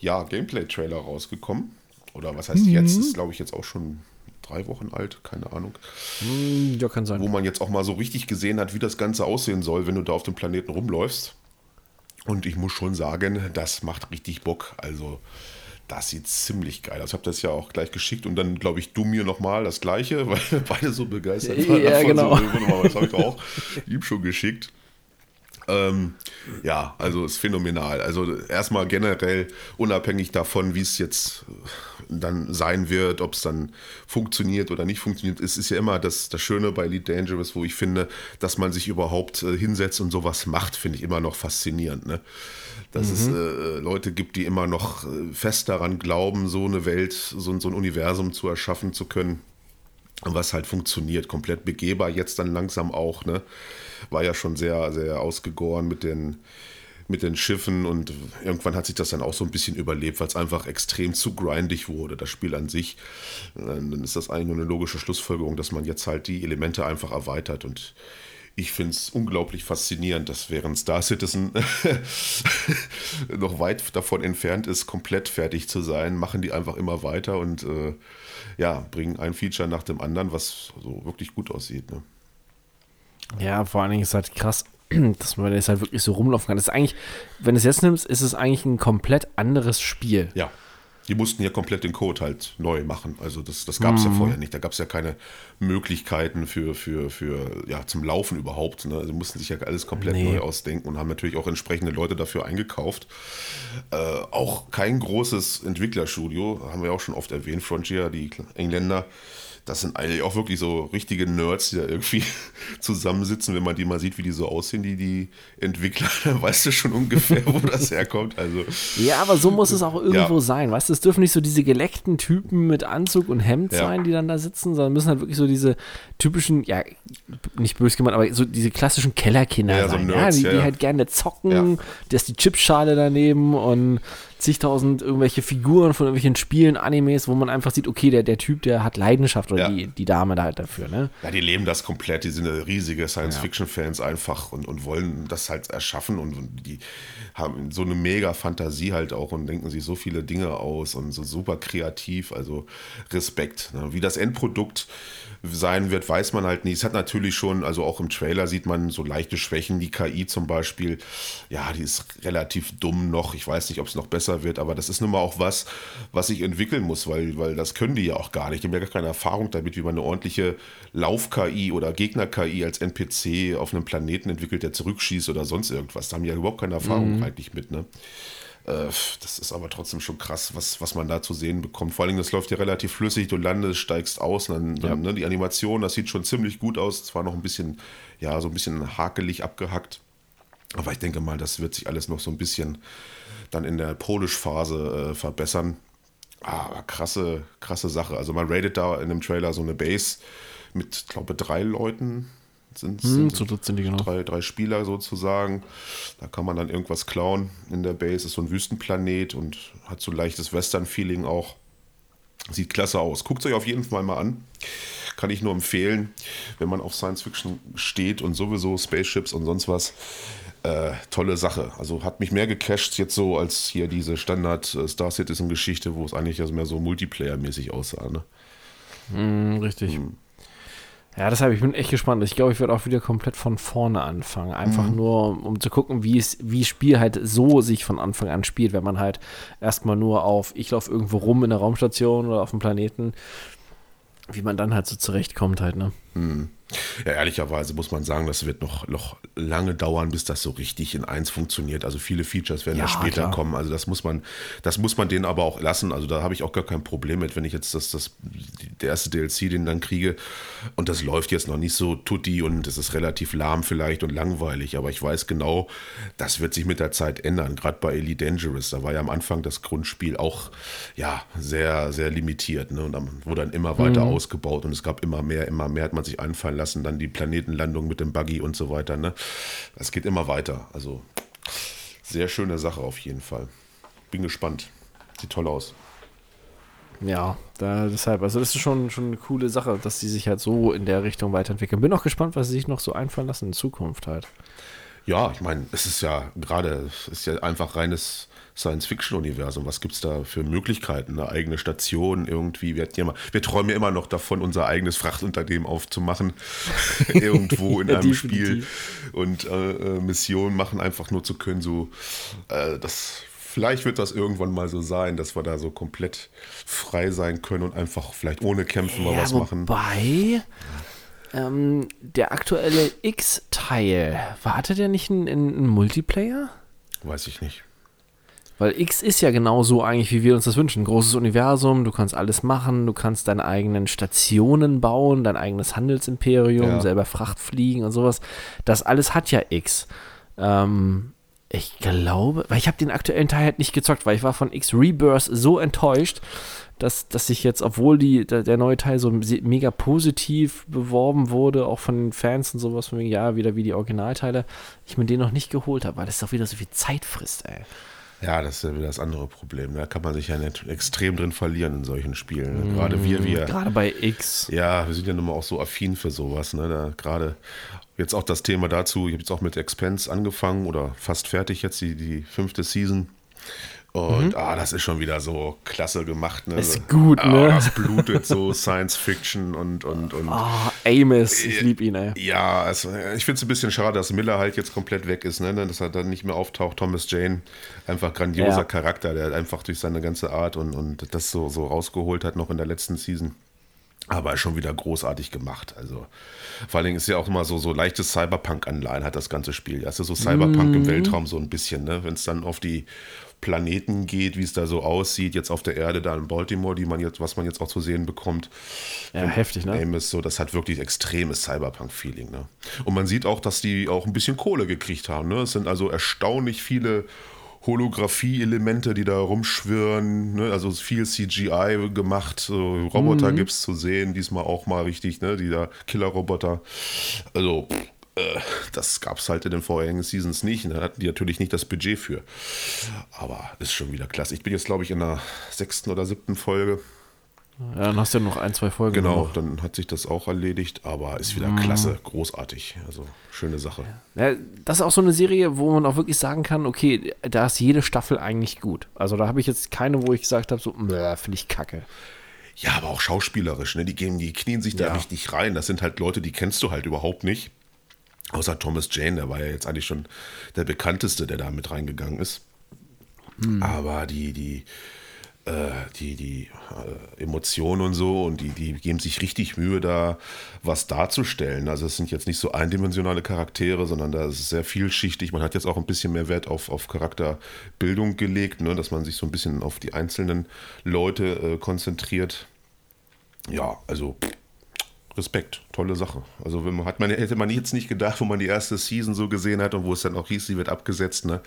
A: ja, Gameplay-Trailer rausgekommen. Oder was heißt mhm. jetzt? Ist, glaube ich, jetzt auch schon drei Wochen alt, keine Ahnung.
B: Hm, ja, kann sein.
A: Wo man jetzt auch mal so richtig gesehen hat, wie das Ganze aussehen soll, wenn du da auf dem Planeten rumläufst. Und ich muss schon sagen, das macht richtig Bock. Also, das sieht ziemlich geil aus. Ich habe das ja auch gleich geschickt und dann, glaube ich, du mir nochmal das Gleiche, *laughs* weil wir beide so begeistert
B: waren. Ja, genau.
A: So, das habe ich auch ihm schon geschickt. Ähm, ja, also ist phänomenal. Also erstmal generell unabhängig davon, wie es jetzt dann sein wird, ob es dann funktioniert oder nicht funktioniert, es ist ja immer das, das Schöne bei Elite Dangerous, wo ich finde, dass man sich überhaupt äh, hinsetzt und sowas macht, finde ich immer noch faszinierend. Ne? Dass mhm. es äh, Leute gibt, die immer noch äh, fest daran glauben, so eine Welt, so, so ein Universum zu erschaffen zu können. Was halt funktioniert, komplett begehbar, jetzt dann langsam auch, ne? war ja schon sehr, sehr ausgegoren mit den, mit den Schiffen und irgendwann hat sich das dann auch so ein bisschen überlebt, weil es einfach extrem zu grindig wurde, das Spiel an sich. Dann ist das eigentlich nur eine logische Schlussfolgerung, dass man jetzt halt die Elemente einfach erweitert und ich finde es unglaublich faszinierend, dass während Star Citizen *laughs* noch weit davon entfernt ist, komplett fertig zu sein, machen die einfach immer weiter und äh, ja, bringen ein Feature nach dem anderen, was so wirklich gut aussieht. Ne?
B: Ja, vor allen Dingen ist halt krass, *clears throat* dass man jetzt halt wirklich so rumlaufen kann. Das ist eigentlich, wenn du es jetzt nimmst, ist es eigentlich ein komplett anderes Spiel.
A: Ja. Die mussten ja komplett den Code halt neu machen. Also das, das gab es mhm. ja vorher nicht. Da gab es ja keine Möglichkeiten für, für, für, ja, zum Laufen überhaupt. Ne? Also mussten sich ja alles komplett nee. neu ausdenken und haben natürlich auch entsprechende Leute dafür eingekauft. Äh, auch kein großes Entwicklerstudio, haben wir auch schon oft erwähnt, Frontier, die Engländer das sind eigentlich auch wirklich so richtige Nerds, die da irgendwie *laughs* zusammensitzen, wenn man die mal sieht, wie die so aussehen, die, die Entwickler, *laughs* dann weißt du schon ungefähr, wo das *laughs* herkommt. Also,
B: ja, aber so muss es auch irgendwo ja. sein. Weißt du, es dürfen nicht so diese geleckten Typen mit Anzug und Hemd ja. sein, die dann da sitzen, sondern müssen halt wirklich so diese typischen, ja, nicht böse gemeint, aber so diese klassischen Kellerkinder ja, sein, so Nerds, ja, die, die halt gerne zocken, da ist die Chipschale daneben und zigtausend irgendwelche Figuren von irgendwelchen Spielen, Animes, wo man einfach sieht, okay, der, der Typ, der hat Leidenschaft oder ja. die, die Dame da halt dafür, ne?
A: Ja, die leben das komplett, die sind riesige Science-Fiction-Fans einfach und, und wollen das halt erschaffen und, und die haben so eine mega Fantasie halt auch und denken sich so viele Dinge aus und so super kreativ, also Respekt. Ne? Wie das Endprodukt sein wird, weiß man halt nicht. Es hat natürlich schon, also auch im Trailer sieht man so leichte Schwächen. Die KI zum Beispiel, ja, die ist relativ dumm noch. Ich weiß nicht, ob es noch besser wird, aber das ist nun mal auch was, was sich entwickeln muss, weil, weil das können die ja auch gar nicht. Die haben ja gar keine Erfahrung damit, wie man eine ordentliche Lauf-KI oder Gegner-KI als NPC auf einem Planeten entwickelt, der zurückschießt oder sonst irgendwas. Da haben die ja überhaupt keine Erfahrung mhm. eigentlich mit, ne? Äh, das ist aber trotzdem schon krass, was, was man da zu sehen bekommt. Vor allem, das läuft ja relativ flüssig, du landest, steigst aus, dann, ja. dann ne, die Animation, das sieht schon ziemlich gut aus. Zwar noch ein bisschen, ja, so ein bisschen hakelig abgehackt. Aber ich denke mal, das wird sich alles noch so ein bisschen dann in der Polish-Phase äh, verbessern. Aber krasse, krasse Sache. Also man rated da in dem Trailer so eine Base mit, glaube drei Leuten, sind, hm,
B: so sind die, genau.
A: drei, drei Spieler sozusagen. Da kann man dann irgendwas klauen in der Base. Ist so ein Wüstenplanet und hat so ein leichtes Western-Feeling auch. Sieht klasse aus. Guckt euch auf jeden Fall mal an. Kann ich nur empfehlen, wenn man auf Science Fiction steht und sowieso Spaceships und sonst was. Äh, tolle Sache. Also hat mich mehr gecasht jetzt so als hier diese Standard äh, Star Citizen Geschichte, wo es eigentlich also mehr so Multiplayer-mäßig aussah. Ne?
B: Mm, richtig. Hm. Ja, deshalb, ich bin echt gespannt. Ich glaube, ich werde auch wieder komplett von vorne anfangen. Einfach mhm. nur, um zu gucken, wie es, wie Spiel halt so sich von Anfang an spielt, wenn man halt erstmal nur auf, ich laufe irgendwo rum in der Raumstation oder auf dem Planeten, wie man dann halt so zurechtkommt halt, ne?
A: Hm. Ja, ehrlicherweise muss man sagen, das wird noch, noch lange dauern, bis das so richtig in eins funktioniert. Also viele Features werden ja, ja später klar. kommen. Also das muss man, das muss man denen aber auch lassen. Also da habe ich auch gar kein Problem mit, wenn ich jetzt das, das, der erste DLC, den dann kriege und das läuft jetzt noch nicht so tutti und es ist relativ lahm vielleicht und langweilig. Aber ich weiß genau, das wird sich mit der Zeit ändern. Gerade bei Elite Dangerous, da war ja am Anfang das Grundspiel auch ja sehr, sehr limitiert. Ne? Und dann wurde dann immer weiter mhm. ausgebaut und es gab immer mehr, immer mehr man sich einfallen lassen, dann die Planetenlandung mit dem Buggy und so weiter. Ne? Es geht immer weiter. Also sehr schöne Sache auf jeden Fall. Bin gespannt. Sieht toll aus.
B: Ja, da, deshalb, also das ist schon, schon eine coole Sache, dass die sich halt so in der Richtung weiterentwickeln. Bin auch gespannt, was sie sich noch so einfallen lassen in Zukunft halt.
A: Ja, ich meine, es ist ja gerade, es ist ja einfach reines Science-Fiction-Universum. Was gibt es da für Möglichkeiten? Eine eigene Station irgendwie. Wir, ja immer, wir träumen ja immer noch davon, unser eigenes Frachtunternehmen aufzumachen. *laughs* irgendwo in einem Spiel. Und äh, äh, Missionen machen, einfach nur zu können. So, äh, das, vielleicht wird das irgendwann mal so sein, dass wir da so komplett frei sein können und einfach vielleicht ohne Kämpfen ja, mal was machen.
B: Wobei. Ähm, der aktuelle X-Teil, wartet der nicht ein, ein Multiplayer?
A: Weiß ich nicht.
B: Weil X ist ja genau so eigentlich, wie wir uns das wünschen. Großes Universum, du kannst alles machen, du kannst deine eigenen Stationen bauen, dein eigenes Handelsimperium, ja. selber Fracht fliegen und sowas. Das alles hat ja X. Ähm, ich glaube, weil ich habe den aktuellen Teil halt nicht gezockt, weil ich war von X Rebirth so enttäuscht, dass, dass ich jetzt, obwohl die, der, der neue Teil so mega positiv beworben wurde, auch von den Fans und sowas, von wegen, ja, wieder wie die Originalteile, ich mir den noch nicht geholt habe, weil das doch wieder so viel Zeit frisst, ey.
A: Ja, das ist ja wieder das andere Problem. Da kann man sich ja nicht extrem drin verlieren in solchen Spielen. Ne? Gerade wir, wir.
B: Gerade bei X.
A: Ja, wir sind ja nun mal auch so affin für sowas. Ne? Da gerade jetzt auch das Thema dazu. Ich habe jetzt auch mit Expense angefangen oder fast fertig jetzt die, die fünfte Season. Und mhm. ah, das ist schon wieder so klasse gemacht. Ne?
B: Ist gut, ah, ne?
A: Das blutet so *laughs* Science Fiction und. und, und
B: oh, Amos, ich liebe ihn, ey.
A: Ja, also, ich finde es ein bisschen schade, dass Miller halt jetzt komplett weg ist, ne? dass er dann nicht mehr auftaucht. Thomas Jane, einfach grandioser ja. Charakter, der einfach durch seine ganze Art und, und das so, so rausgeholt hat, noch in der letzten Season. Aber schon wieder großartig gemacht. Also vor allen Dingen ist ja auch immer so, so leichtes Cyberpunk-Anleihen hat das ganze Spiel. Also so Cyberpunk mm. im mhm. Weltraum so ein bisschen, ne? Wenn es dann auf die Planeten geht, wie es da so aussieht, jetzt auf der Erde da in Baltimore, die man jetzt, was man jetzt auch zu sehen bekommt.
B: Ja, heftig, ne?
A: Amos, so, das hat wirklich extremes Cyberpunk-Feeling, ne? Und man sieht auch, dass die auch ein bisschen Kohle gekriegt haben, ne? Es sind also erstaunlich viele Holographie-Elemente, die da rumschwirren, ne? also viel CGI gemacht, so Roboter mhm. gibt es zu sehen, diesmal auch mal richtig, ne? die da Killer-Roboter. Also pff, das gab es halt in den vorherigen Seasons nicht. Da hatten die natürlich nicht das Budget für. Aber ist schon wieder klasse. Ich bin jetzt, glaube ich, in der sechsten oder siebten Folge.
B: Ja, dann hast du ja noch ein, zwei Folgen.
A: Genau, noch. dann hat sich das auch erledigt, aber ist wieder mhm. klasse, großartig. Also schöne Sache.
B: Ja, das ist auch so eine Serie, wo man auch wirklich sagen kann, okay, da ist jede Staffel eigentlich gut. Also da habe ich jetzt keine, wo ich gesagt habe, so, finde ich kacke.
A: Ja, aber auch schauspielerisch, ne? Die gehen, die knien sich da ja. richtig rein. Das sind halt Leute, die kennst du halt überhaupt nicht. Außer Thomas Jane, der war ja jetzt eigentlich schon der bekannteste, der da mit reingegangen ist. Hm. Aber die, die, äh, die, die äh, Emotionen und so und die, die geben sich richtig Mühe, da was darzustellen. Also es sind jetzt nicht so eindimensionale Charaktere, sondern da ist es sehr vielschichtig. Man hat jetzt auch ein bisschen mehr Wert auf, auf Charakterbildung gelegt, ne? dass man sich so ein bisschen auf die einzelnen Leute äh, konzentriert. Ja, also Respekt, tolle Sache. Also wenn man, hat man, hätte man jetzt nicht gedacht, wo man die erste Season so gesehen hat und wo es dann auch hieß, sie wird abgesetzt, ne?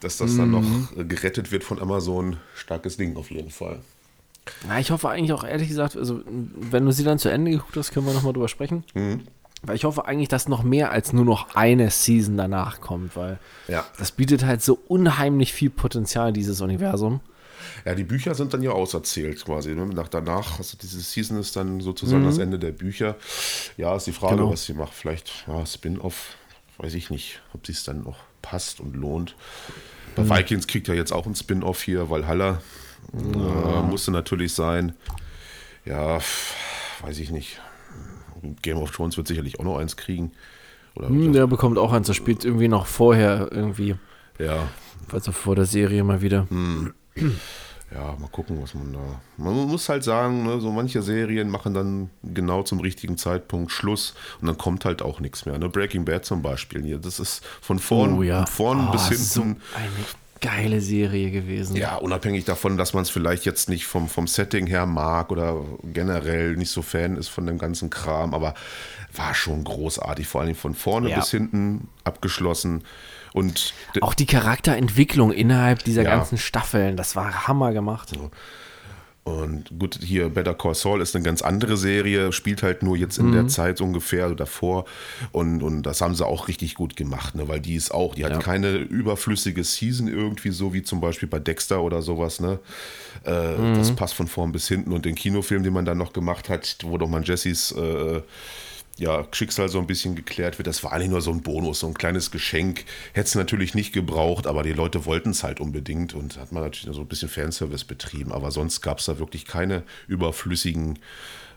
A: dass das mhm. dann noch mhm. gerettet wird von Amazon. Starkes Ding auf jeden Fall.
B: Ja, ich hoffe eigentlich auch ehrlich gesagt, also wenn du sie dann zu Ende geguckt hast, können wir nochmal drüber sprechen. Mhm. Weil ich hoffe eigentlich, dass noch mehr als nur noch eine Season danach kommt, weil ja. das bietet halt so unheimlich viel Potenzial, dieses Universum.
A: Ja, die Bücher sind dann ja auserzählt quasi. Ne? Nach danach, also diese Season ist dann sozusagen mhm. das Ende der Bücher. Ja, ist die Frage, genau. was sie macht. Vielleicht ja, Spin-off, weiß ich nicht, ob sie es dann noch passt und lohnt. Bei mhm. Vikings kriegt ja jetzt auch ein Spin-off hier, Valhalla. Ja. Äh, musste natürlich sein. Ja, weiß ich nicht. Game of Thrones wird sicherlich auch noch eins kriegen.
B: Oder hm, der bekommt auch eins, das spielt irgendwie noch vorher irgendwie.
A: Ja.
B: Also vor der Serie mal wieder. Hm. *clears throat*
A: ja, mal gucken, was man da. Man muss halt sagen, ne, so manche Serien machen dann genau zum richtigen Zeitpunkt Schluss und dann kommt halt auch nichts mehr. Ne? Breaking Bad zum Beispiel hier, das ist von vorn,
B: Oh ja.
A: vorn
B: Oh,
A: bis
B: so
A: hinten.
B: eine geile Serie gewesen.
A: Ja, unabhängig davon, dass man es vielleicht jetzt nicht vom, vom Setting her mag oder generell nicht so Fan ist von dem ganzen Kram, aber war schon großartig, vor allem von vorne
B: Ja.
A: bis hinten abgeschlossen. Und
B: Auch die Charakterentwicklung innerhalb dieser
A: Ja.
B: ganzen Staffeln, das war Hammer gemacht.
A: Und gut, hier Better Call Saul ist eine ganz andere Serie, spielt halt nur jetzt in der Zeit ungefähr oder davor. Und, und das haben sie auch richtig gut gemacht, ne? weil die ist auch, die hat
B: Ja.
A: keine überflüssige Season irgendwie, so wie zum Beispiel bei Dexter oder sowas. Ne? Äh, Das passt von vorn bis hinten. Und den Kinofilm, den man dann noch gemacht hat, wo doch mal Jessys äh, ja, Schicksal so ein bisschen geklärt wird. Das war eigentlich nur so ein Bonus, so ein kleines Geschenk. Hätte es natürlich nicht gebraucht, aber die Leute wollten es halt unbedingt und hat man natürlich so ein bisschen Fanservice betrieben. Aber sonst gab es da wirklich keine überflüssigen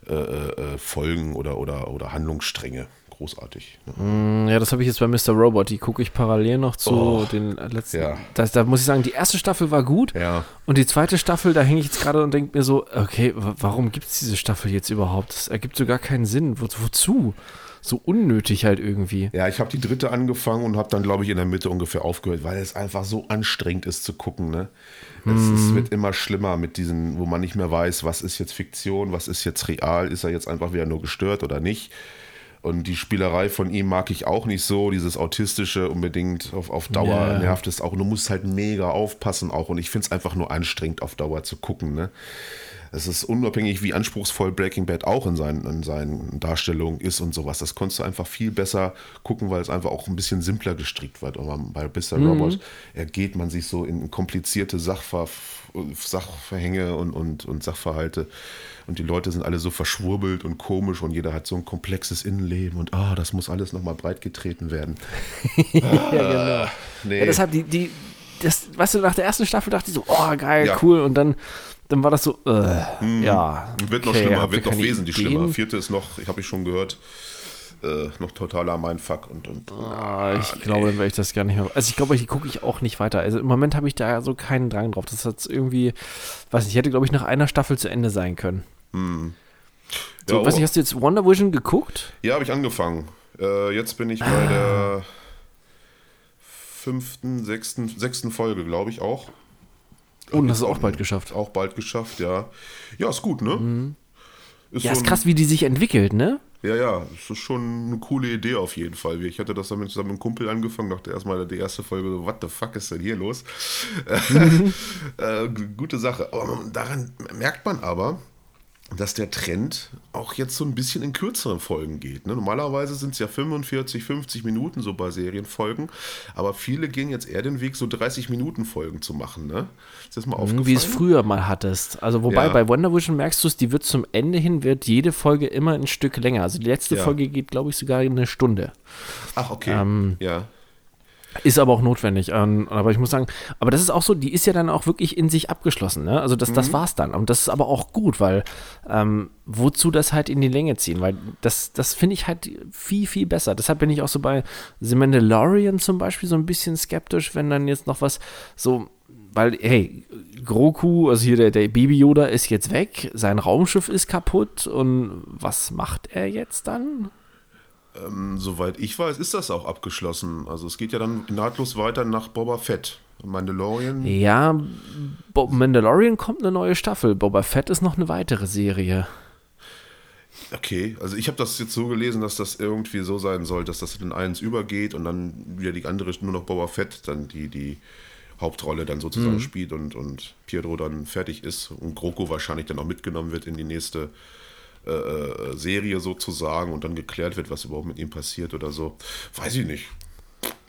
A: äh, äh, Folgen oder, oder, oder Handlungsstränge. Großartig. Ne?
B: Ja, das habe ich jetzt bei Mr. Robot. Die gucke ich parallel noch zu
A: Oh,
B: den letzten.
A: ja.
B: Das, da muss ich sagen, die erste Staffel war gut.
A: Ja.
B: Und die zweite Staffel, da hänge ich jetzt gerade und denke mir so, okay, wa- warum gibt es diese Staffel jetzt überhaupt? Das ergibt so gar keinen Sinn. Wo, wozu? So unnötig halt irgendwie.
A: Ja, ich habe die dritte angefangen und habe dann, glaube ich, in der Mitte ungefähr aufgehört, weil es einfach so anstrengend ist zu gucken. Ne? Es, es wird immer schlimmer mit diesen, wo man nicht mehr weiß, was ist jetzt Fiktion, was ist jetzt real, ist er jetzt einfach wieder nur gestört oder nicht. Und die Spielerei von ihm mag ich auch nicht so, dieses Autistische unbedingt auf, auf Dauer
B: Ja.
A: nervt es auch. Und du musst halt mega aufpassen auch. Und ich finde es einfach nur anstrengend auf Dauer zu gucken. Ne? Es ist unabhängig, wie anspruchsvoll Breaking Bad auch in seinen, in seinen Darstellungen ist und sowas. Das konntest du einfach viel besser gucken, weil es einfach auch ein bisschen simpler gestrickt wird. Aber bei Mr. Robot ergeht man sich so in komplizierte Sachver Sachverhänge und, und, und Sachverhalte. Und die Leute sind alle so verschwurbelt und komisch und jeder hat so ein komplexes Innenleben und ah, das muss alles nochmal breit getreten werden. *laughs*
B: ja, genau.
A: Nee.
B: Ja, deshalb, die, die, das, weißt du, nach der ersten Staffel dachte ich so, oh, geil,
A: Ja.
B: cool. Und dann, dann war das so, äh, ja.
A: Wird noch
B: okay,
A: schlimmer, wird noch wesentlich
B: Ideen?
A: schlimmer. Vierte ist noch, ich habe ich schon gehört, äh, noch totaler Mindfuck und, und
B: Ah, ich glaube, dann werde ich das gar nicht mehr. Also ich glaube, die gucke ich auch nicht weiter. Also im Moment habe ich da so keinen Drang drauf. Das hat irgendwie, weiß nicht, hätte, glaube ich, nach einer Staffel zu Ende sein können. So,
A: Ja,
B: weiß
A: oh.
B: nicht, hast du jetzt Wonder Vision geguckt?
A: Ja, habe ich angefangen. Äh, jetzt bin ich
B: Ah.
A: bei der fünften, sechsten, sechsten Folge, glaube ich, auch.
B: Oh, und hast du auch bald geschafft.
A: Auch bald geschafft, ja. Ja, ist gut, ne? Ist
B: Ja,
A: so
B: ist krass, wie die sich entwickelt, ne?
A: Ja, ja, das ist schon eine coole Idee auf jeden Fall. Ich hatte das damit zusammen mit einem Kumpel angefangen, dachte erstmal die erste Folge so, what the fuck ist denn hier los? *laughs* äh, g- *laughs* gute Sache. Aber daran merkt man aber, dass der Trend auch jetzt so ein bisschen in kürzeren Folgen geht. Ne? Normalerweise sind es ja 45, 50 Minuten so bei Serienfolgen, aber viele gehen jetzt eher den Weg, so 30 Minuten Folgen zu machen. Ne? Ist das mal aufgefallen?
B: Wie es früher mal hattest. Also wobei
A: Ja.
B: bei Wonder Vision merkst du es, die wird zum Ende hin, wird jede Folge immer ein Stück länger. Also die letzte
A: Ja.
B: Folge geht, glaube ich, sogar eine Stunde.
A: Ach, okay.
B: Ähm,
A: ja.
B: Ist aber auch notwendig. Ähm, aber ich muss sagen, aber das ist auch so, die ist ja dann auch wirklich in sich abgeschlossen. Ne? Also das, das war's dann. Und das ist aber auch gut, weil ähm, wozu das halt in die Länge ziehen? Weil das, das finde ich halt viel, viel besser. Deshalb bin ich auch so bei The Mandalorian zum Beispiel so ein bisschen skeptisch, wenn dann jetzt noch was so, weil, hey, Groku, also hier der, der Baby Yoda ist jetzt weg, sein Raumschiff ist kaputt und was macht er jetzt dann?
A: Ähm, soweit ich weiß, ist das auch abgeschlossen. Also es geht ja dann nahtlos weiter nach Boba Fett. Mandalorian.
B: Ja, Bo Mandalorian kommt eine neue Staffel. Boba Fett ist noch eine weitere Serie.
A: Okay, also ich habe das jetzt so gelesen, dass das irgendwie so sein soll, dass das in eins übergeht und dann wieder die andere nur noch Boba Fett dann die, die Hauptrolle dann sozusagen spielt und, und Pietro dann fertig ist und GroKo wahrscheinlich dann auch mitgenommen wird in die nächste äh, äh, Serie sozusagen und dann geklärt wird, was überhaupt mit ihm passiert oder so. Weiß ich nicht.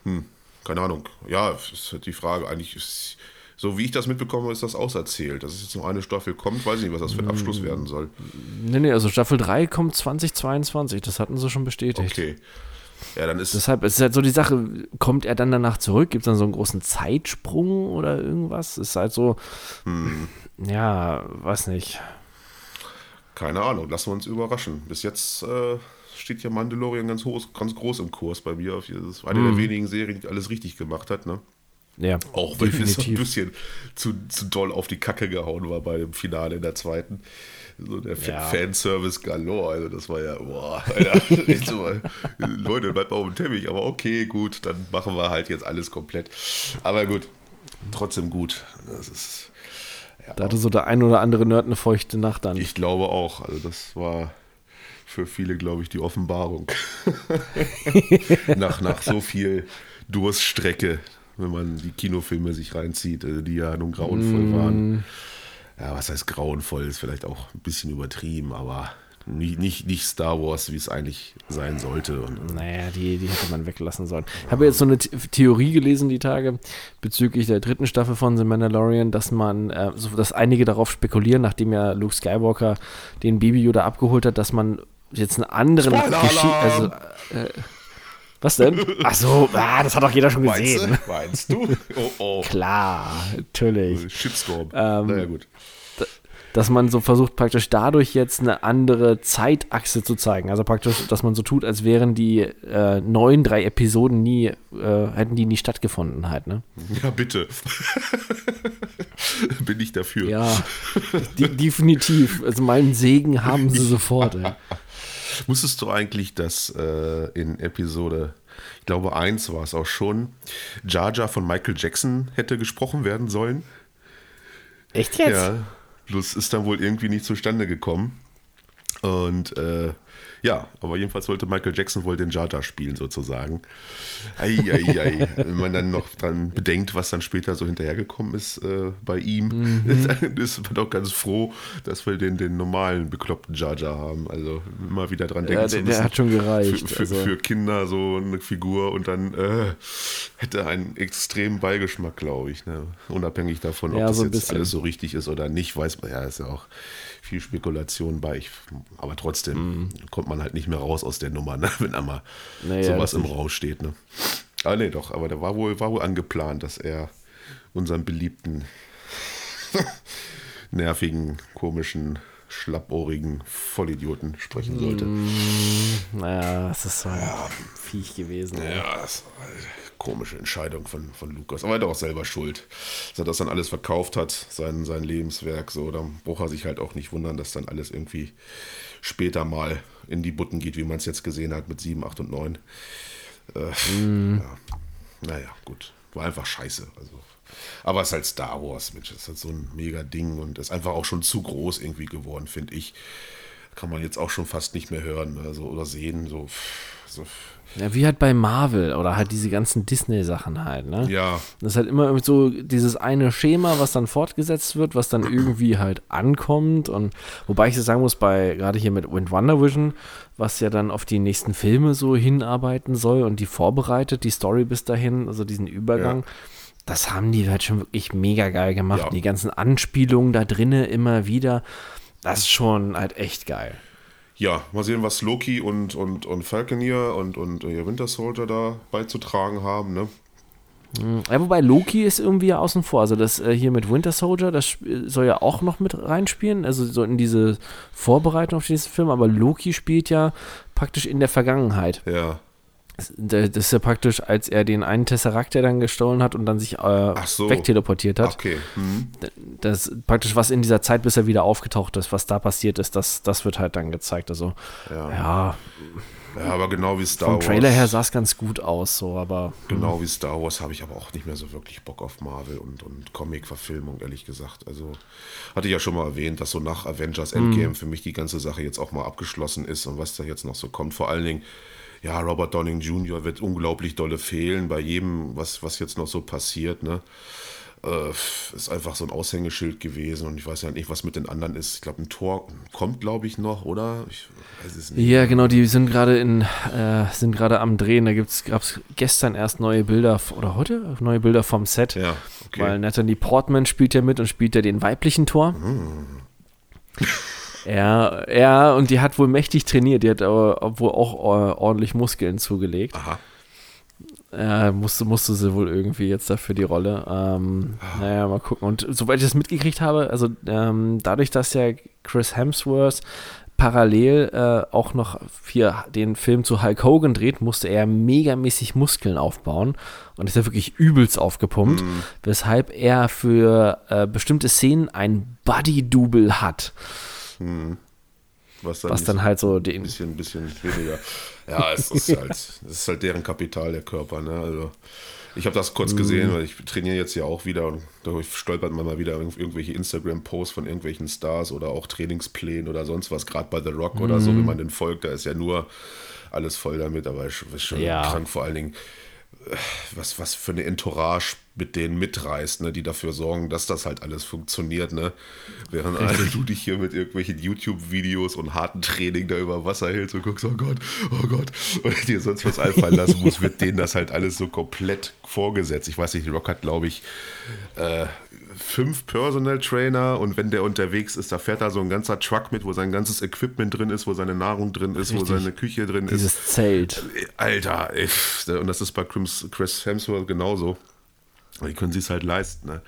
A: Hm, keine Ahnung. Ja, ist halt die Frage. Eigentlich ist, so wie ich das mitbekomme, ist das auserzählt. Dass es jetzt noch eine Staffel kommt, weiß ich nicht, was das für ein Abschluss werden soll.
B: Nee, nee, also Staffel 3 kommt 2022. Das hatten sie schon bestätigt.
A: Okay. Ja, dann ist
B: Deshalb ist es halt so die Sache, kommt er dann danach zurück? Gibt es dann so einen großen Zeitsprung oder irgendwas? Ist halt so, ja, weiß nicht.
A: Keine Ahnung, lassen wir uns überraschen. Bis jetzt äh, steht ja Mandalorian ganz, hoch, ganz groß im Kurs bei mir. Das ist eine der wenigen Serien, die alles richtig gemacht hat. Ne?
B: Ja,
A: Auch wenn es ein bisschen zu, zu doll auf die Kacke gehauen war bei dem Finale in der zweiten. So der ja. Fanservice galore. Also das war ja, boah, Alter, *laughs* *laughs* so, Leute, bleibt mal auf dem Teppich. Aber okay, gut, dann machen wir halt jetzt alles komplett. Aber gut, trotzdem gut. Das ist.
B: Ja, da hatte so der ein oder andere Nerd eine feuchte Nacht dann.
A: Ich glaube auch. Also das war für viele, glaube ich, die Offenbarung. *laughs* nach, nach so viel Durststrecke, wenn man die Kinofilme sich reinzieht, also die ja nun grauenvoll mm. waren. Ja, was heißt grauenvoll, ist vielleicht auch ein bisschen übertrieben, aber nicht, nicht, nicht Star Wars, wie es eigentlich sein sollte. Und,
B: naja, die, die hätte man weglassen sollen. Ich habe jetzt so eine Theorie gelesen die Tage bezüglich der dritten Staffel von The Mandalorian, dass man, äh, so, dass einige darauf spekulieren, nachdem ja Luke Skywalker den Baby Yoda abgeholt hat, dass man jetzt einen anderen Geschichte, also äh, was denn? Ach so, ah, das hat doch jeder schon gesehen.
A: Meinst du? Meinst du?
B: Oh, oh. Klar, natürlich.
A: Shitstorm. Ähm, naja, gut
B: dass man so versucht, praktisch dadurch jetzt eine andere Zeitachse zu zeigen. Also praktisch, dass man so tut, als wären die äh, neuen drei Episoden nie, äh, hätten die nie stattgefunden halt, ne?
A: Ja, bitte. *laughs* Bin ich dafür.
B: Ja, die, definitiv. Also meinen Segen haben sie sofort. Ey. *laughs*
A: Wusstest du eigentlich, dass äh, in Episode, ich glaube, 1 war es auch schon, Jar Jar von Michael Jackson hätte gesprochen werden sollen?
B: Echt jetzt?
A: Ja, das ist dann wohl irgendwie nicht zustande gekommen. Und äh, ja, aber jedenfalls wollte Michael Jackson wohl den Jar Jar spielen sozusagen. Eieiei. *laughs* Wenn man dann noch dran bedenkt, was dann später so hinterhergekommen ist äh, bei ihm, mhm. *laughs* ist man doch ganz froh, dass wir den, den normalen bekloppten Jar Jar haben. Also immer wieder dran denken ja,
B: zu müssen. Der hat schon gereicht.
A: Für, für, also. für Kinder so eine Figur und dann äh, hätte einen extremen Beigeschmack, glaube ich. Ne? Unabhängig davon, ob ja, das so jetzt alles so richtig ist oder nicht, weiß man ja, ist ja auch viel Spekulation bei. Ich, aber trotzdem mm. kommt man halt nicht mehr raus aus der Nummer, ne? *laughs* wenn einmal naja, sowas im Raum steht. Ne? Ah, nee, doch, aber da war wohl, war wohl angeplant, dass er unseren beliebten, *laughs* nervigen, komischen, schlappohrigen Vollidioten sprechen sollte. Mm,
B: naja, das ist so ein ja. Viech gewesen.
A: Ja, das war, komische Entscheidung von, von Lukas. Aber er hat auch selber schuld, dass er das dann alles verkauft hat, sein, sein Lebenswerk. So, da braucht er sich halt auch nicht wundern, dass dann alles irgendwie später mal in die Butten geht, wie man es jetzt gesehen hat mit 7, 8 und 9. Äh, mm. ja. Naja, gut. War einfach scheiße. Also. Aber es ist halt Star Wars, Mensch. Das ist halt so ein mega Ding und ist einfach auch schon zu groß irgendwie geworden, finde ich. Kann man jetzt auch schon fast nicht mehr hören also, oder sehen. So, so
B: ja, wie halt bei Marvel oder halt diese ganzen Disney-Sachen halt, ne?
A: Ja.
B: Das ist halt immer so dieses eine Schema, was dann fortgesetzt wird, was dann irgendwie halt ankommt. Und wobei ich sagen muss, bei gerade hier mit Wind Wonder Vision, was ja dann auf die nächsten Filme so hinarbeiten soll und die vorbereitet, die Story bis dahin, also diesen Übergang. Ja. Das haben die halt schon wirklich mega geil gemacht. Ja. Die ganzen Anspielungen da drinnen immer wieder. Das ist schon halt echt geil
A: ja, mal sehen, was Loki und, und, und Falconeer und, und äh, Winter Soldier da beizutragen haben, ne?
B: Hm, ja, wobei Loki ist irgendwie ja außen vor. Also das äh, hier mit Winter Soldier, das soll ja auch noch mit reinspielen, also so in diese Vorbereitung auf diesen Film, aber Loki spielt ja praktisch in der Vergangenheit.
A: Ja.
B: Das ist ja praktisch, als er den einen Tesseract, der dann gestohlen hat und dann sich äh, so. wegteleportiert hat.
A: Okay. Mhm.
B: Das praktisch, was in dieser Zeit, bis er wieder aufgetaucht ist, was da passiert ist, das, das wird halt dann gezeigt. Also, ja.
A: ja. ja aber genau wie Star
B: Wars. Vom Trailer her sah es ganz gut aus, so, aber.
A: Genau wie Star Wars habe ich aber auch nicht mehr so wirklich Bock auf Marvel und, und Comic-Verfilmung, ehrlich gesagt. Also, hatte ich ja schon mal erwähnt, dass so nach Avengers Endgame mhm. für mich die ganze Sache jetzt auch mal abgeschlossen ist und was da jetzt noch so kommt. Vor allen Dingen ja, Robert Downing Jr. wird unglaublich dolle fehlen bei jedem, was, was jetzt noch so passiert. Ne? Äh, ist einfach so ein Aushängeschild gewesen und ich weiß ja nicht, was mit den anderen ist. Ich glaube, ein Tor kommt, glaube ich, noch, oder? Ich
B: weiß es nicht. Ja, genau, die sind gerade in, äh, sind gerade am Drehen. Da gab es gestern erst neue Bilder, oder heute? Neue Bilder vom Set.
A: Ja, okay.
B: Weil Natalie Portman spielt ja mit und spielt ja den weiblichen Tor. Mhm. Ja, ja, und die hat wohl mächtig trainiert. Die hat aber wohl auch äh, ordentlich Muskeln zugelegt.
A: Aha.
B: Ja, musste, musste sie wohl irgendwie jetzt dafür die Rolle. Ähm, ah. Naja, mal gucken. Und soweit ich das mitgekriegt habe, also ähm, dadurch, dass ja Chris Hemsworth parallel äh, auch noch hier den Film zu Hulk Hogan dreht, musste er megamäßig Muskeln aufbauen und ist ja wirklich übelst aufgepumpt, mm. weshalb er für äh, bestimmte Szenen ein Buddy-Double hat. Mm. Was dann, was dann halt so
A: den. Bisschen, bisschen weniger. Ja, es ist *laughs* halt, es ist halt deren Kapital, der Körper, ne? Also. Ich habe das kurz mhm. gesehen, weil ich trainiere jetzt ja auch wieder und dadurch stolpert man mal wieder irgendwelche Instagram-Posts von irgendwelchen Stars oder auch Trainingsplänen oder sonst was, gerade bei The Rock oder so, wenn mhm. man den folgt, da ist ja nur alles voll damit, aber ist schon ja. krank vor allen Dingen was, was für eine Entourage mit denen mitreißt, ne, die dafür sorgen, dass das halt alles funktioniert, ne? Während also du dich hier mit irgendwelchen YouTube-Videos und harten Training da über Wasser hältst und guckst, oh Gott, oh Gott, und *laughs* dir sonst was einfallen lassen muss, wird denen das halt alles so komplett vorgesetzt. Ich weiß nicht, Rock hat, glaube ich, äh, fünf Personal Trainer und wenn der unterwegs ist, da fährt da so ein ganzer Truck mit, wo sein ganzes Equipment drin ist, wo seine Nahrung drin ist, Richtig. wo seine Küche drin
B: Dieses ist. Dieses Zelt.
A: Alter, ey, und das ist bei Chris Hemsworth genauso. Die können sich halt leisten. Ne?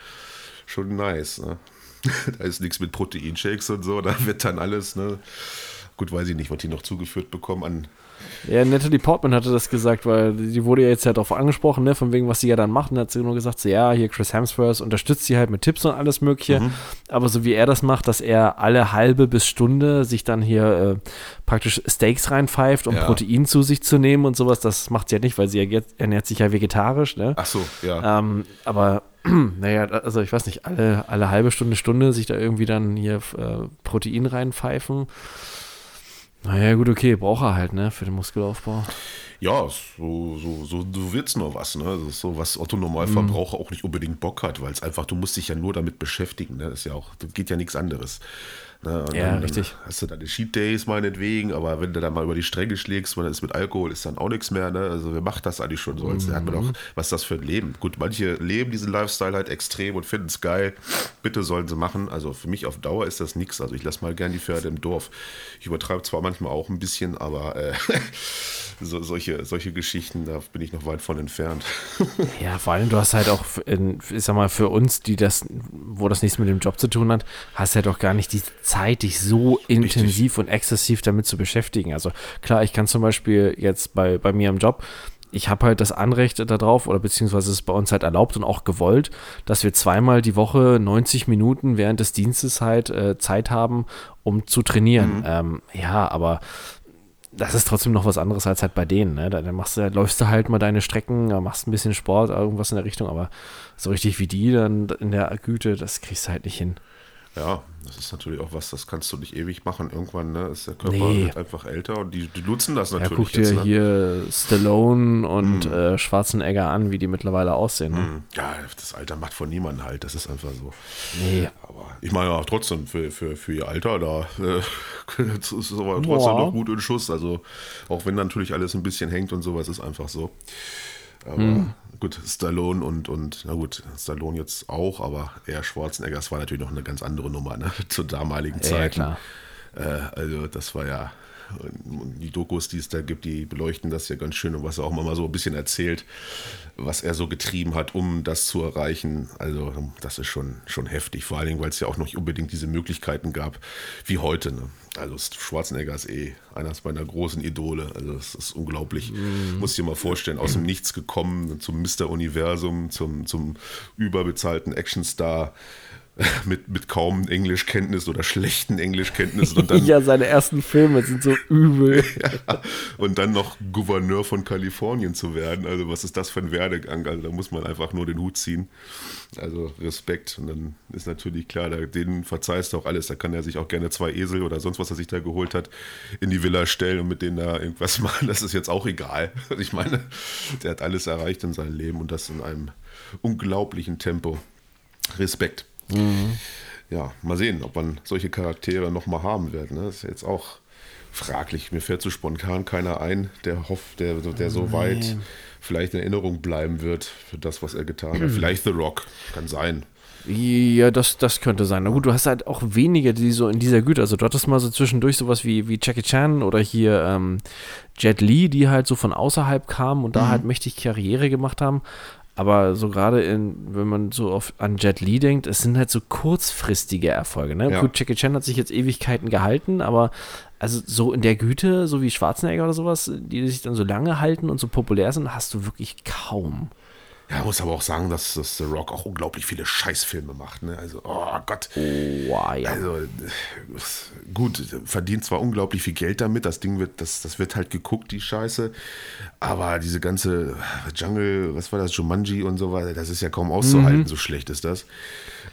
A: Schon nice. Ne? *laughs* da ist nichts mit Proteinshakes und so, da wird dann alles, ne? Gut, weiß ich nicht, was die noch zugeführt bekommen an
B: ja, Natalie Portman hatte das gesagt, weil die wurde ja jetzt ja darauf angesprochen, ne, von wegen, was sie ja dann macht. Und hat sie nur gesagt, so, ja, hier Chris Hemsworth unterstützt sie halt mit Tipps und alles Mögliche. Mhm. Aber so wie er das macht, dass er alle halbe bis Stunde sich dann hier äh, praktisch Steaks reinpfeift, um ja. Protein zu sich zu nehmen und sowas, das macht sie ja nicht, weil sie ja ernährt sich ja vegetarisch, ne?
A: Ach so, ja.
B: Ähm, aber *clears throat* naja, also ich weiß nicht, alle, alle halbe Stunde, Stunde sich da irgendwie dann hier äh, Protein reinpfeifen. Naja, gut, okay, braucht er halt, ne, für den Muskelaufbau.
A: Ja, so, so, so, so wird's nur was, ne? Das ist so, was Otto Normalverbraucher mm. auch nicht unbedingt Bock hat, weil es einfach, du musst dich ja nur damit beschäftigen, ne? Das ist ja auch, das geht ja nichts anderes.
B: Ne? ja, dann, richtig.
A: hast du deine Cheat Days meinetwegen, aber wenn du dann mal über die Stränge schlägst, wenn ist mit Alkohol, ist dann auch nichts mehr. Ne? Also wer macht das eigentlich schon so? Mhm. hat man auch, was ist das für ein Leben? Gut, manche leben diesen Lifestyle halt extrem und finden es geil. Bitte sollen sie machen. Also für mich auf Dauer ist das nichts. Also ich lasse mal gern die Pferde im Dorf. Ich übertreibe zwar manchmal auch ein bisschen, aber äh, *laughs* so, solche, solche Geschichten, da bin ich noch weit von entfernt. *laughs*
B: ja, vor allem, du hast halt auch, in, ich sag mal, für uns, die das, wo das nichts mit dem Job zu tun hat, hast du halt auch gar nicht die Zeit, dich so intensiv Richtig. und exzessiv damit zu beschäftigen. Also klar, ich kann zum Beispiel jetzt bei, bei mir im Job, ich habe halt das Anrecht darauf, oder beziehungsweise ist bei uns halt erlaubt und auch gewollt, dass wir zweimal die Woche 90 Minuten während des Dienstes halt äh, Zeit haben, um zu trainieren. Mhm. Ähm, ja, aber das ist trotzdem noch was anderes als halt bei denen. Ne? Da, machst du, läufst du halt mal deine Strecken, machst ein bisschen Sport, irgendwas in der Richtung, aber so richtig wie die dann in der Güte, das kriegst du halt nicht hin.
A: Ja, das ist natürlich auch was, das kannst du nicht ewig machen. Irgendwann ne, ist der Körper nee. einfach älter und die, die nutzen das natürlich. Ja,
B: guck dir ne? hier Stallone und mm. äh, Schwarzenegger an, wie die mittlerweile aussehen. Ne? Mm.
A: Ja, das Alter macht von niemandem halt, das ist einfach so. Nee. Aber ich meine auch trotzdem, für, für, für ihr Alter, da äh, *laughs* ist es aber trotzdem Boah. noch gut in Schuss. Also auch wenn natürlich alles ein bisschen hängt und sowas, ist einfach so. Aber mm gut, Stallone und, und, na gut, Stallone jetzt auch, aber eher Schwarzenegger, das war natürlich noch eine ganz andere Nummer, ne? *laughs* Zur damaligen Zeit. Ja, äh, also, das war ja, die Dokus, die es da gibt, die beleuchten das ja ganz schön und was er auch mal so ein bisschen erzählt, was er so getrieben hat, um das zu erreichen. Also, das ist schon, schon heftig, vor allen Dingen, weil es ja auch noch nicht unbedingt diese Möglichkeiten gab wie heute. Ne? Also Schwarzenegger ist eh einer meiner großen Idole. Also das ist unglaublich. Mm. Muss ich dir mal vorstellen, aus dem Nichts gekommen, zum Mr. Universum, zum, zum überbezahlten Actionstar *laughs* mit, mit kaum Englischkenntnis oder schlechten Englischkenntnissen. Und dann, *laughs*
B: ja, seine ersten Filme sind so übel. *laughs*
A: ja, und dann noch Gouverneur von Kalifornien zu werden. Also, was ist das für ein Werdegang? Also, da muss man einfach nur den Hut ziehen. Also, Respekt. Und dann ist natürlich klar, da, den verzeihst du auch alles. Da kann er sich auch gerne zwei Esel oder sonst was er sich da geholt hat, in die Villa stellen und mit denen da irgendwas machen. Das ist jetzt auch egal. Ich meine, der hat alles erreicht in seinem Leben und das in einem unglaublichen Tempo. Respekt. Mhm. Ja, mal sehen, ob man solche Charaktere nochmal haben wird. Ne? Das ist jetzt auch fraglich. Mir fällt so spontan keiner ein, der hofft, der, der so weit vielleicht in Erinnerung bleiben wird für das, was er getan hat. Vielleicht The Rock, kann sein.
B: Ja, das, das könnte sein. Na gut, du hast halt auch wenige, die so in dieser Güte, also du hattest mal so zwischendurch sowas wie, wie Jackie Chan oder hier ähm, Jet Li, die halt so von außerhalb kamen und da halt mächtig Karriere gemacht haben. Aber so gerade in, wenn man so auf, an Jet Li denkt, es sind halt so kurzfristige Erfolge. Ne?
A: Ja.
B: Gut, Jackie Chan hat sich jetzt Ewigkeiten gehalten, aber also so in der Güte, so wie Schwarzenegger oder sowas, die sich dann so lange halten und so populär sind, hast du wirklich kaum.
A: Ja, muss aber auch sagen, dass, dass The Rock auch unglaublich viele Scheißfilme macht. Ne? Also, oh Gott.
B: Wow, ja.
A: Also gut, verdient zwar unglaublich viel Geld damit, das Ding wird, das, das wird halt geguckt, die Scheiße. Aber diese ganze Jungle, was war das, Jumanji und so weiter, das ist ja kaum auszuhalten,
B: Mhm.
A: so schlecht ist das.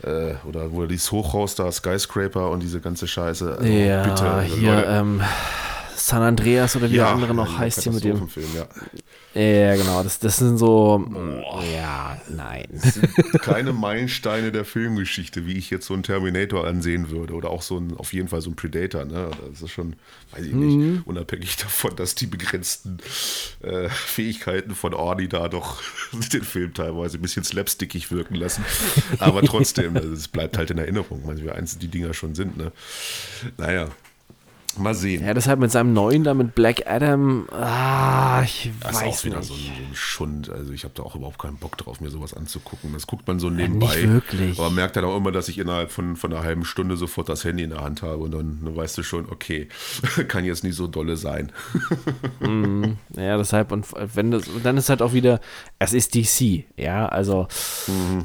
A: Äh, oder wo dieses Hochhaus da, Skyscraper und diese ganze Scheiße. Also,
B: ja,
A: bitte, also,
B: hier
A: Leute.
B: ähm, San Andreas oder wie der andere noch
A: ja,
B: heißt hier mit dem.
A: Katastrophenfilm, ja.
B: Ja, genau, das, das sind so. Ja, nein.
A: keine Meilensteine der Filmgeschichte, wie ich jetzt so einen Terminator ansehen würde. Oder auch so ein, auf jeden Fall so ein Predator. Ne? Das ist schon, weiß ich
B: Mhm.
A: nicht, unabhängig davon, dass die begrenzten äh, Fähigkeiten von Orny da doch *laughs* den Film teilweise ein bisschen slapstickig wirken lassen. Aber trotzdem, *laughs* es bleibt halt in Erinnerung, weil wir eins die Dinger schon sind. Ne? Naja, mal sehen.
B: Ja, deshalb mit seinem neuen da mit Black Adam. Ah, ich
A: Das ist auch
B: weiß
A: wieder
B: nicht.
A: so ein, so ein Schund. Also ich habe da auch überhaupt keinen Bock drauf, mir sowas anzugucken. Das guckt man so nebenbei.
B: nicht wirklich.
A: Aber merkt dann auch immer, dass ich innerhalb von, von einer halben Stunde sofort das Handy in der Hand habe und dann, dann weißt du schon, okay, *laughs* kann jetzt nicht so dolle sein. *laughs*
B: Ja, deshalb, und wenn das, und dann ist halt auch wieder, es ist DC, ja, also.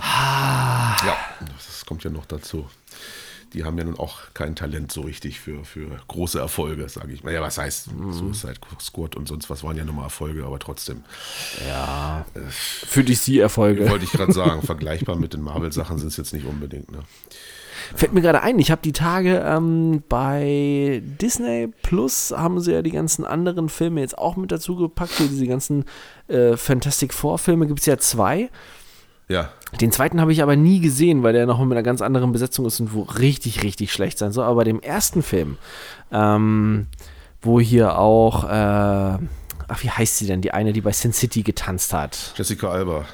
A: Ja, das kommt ja noch dazu. Die haben ja nun auch kein Talent so richtig für, für große Erfolge, sage ich mal. Ja, was heißt, Suicide Squad und sonst was waren ja nochmal Erfolge, aber trotzdem.
B: Ja. Für DC-Erfolge.
A: Wollte ich gerade sagen, vergleichbar mit den Marvel-Sachen sind es jetzt nicht unbedingt. Ne?
B: Fällt mir gerade ein, ich habe die Tage ähm, bei Disney Plus haben sie ja die ganzen anderen Filme jetzt auch mit dazu gepackt. Hier diese ganzen äh, Fantastic Four-Filme gibt es ja zwei.
A: Ja,
B: Den zweiten habe ich aber nie gesehen, weil der noch mit einer ganz anderen Besetzung ist und wo richtig, richtig schlecht sein soll. Aber bei dem ersten Film, ähm, wo hier auch, äh, ach, wie heißt sie denn? Die eine, die bei Sin City getanzt hat.
A: Jessica Alba.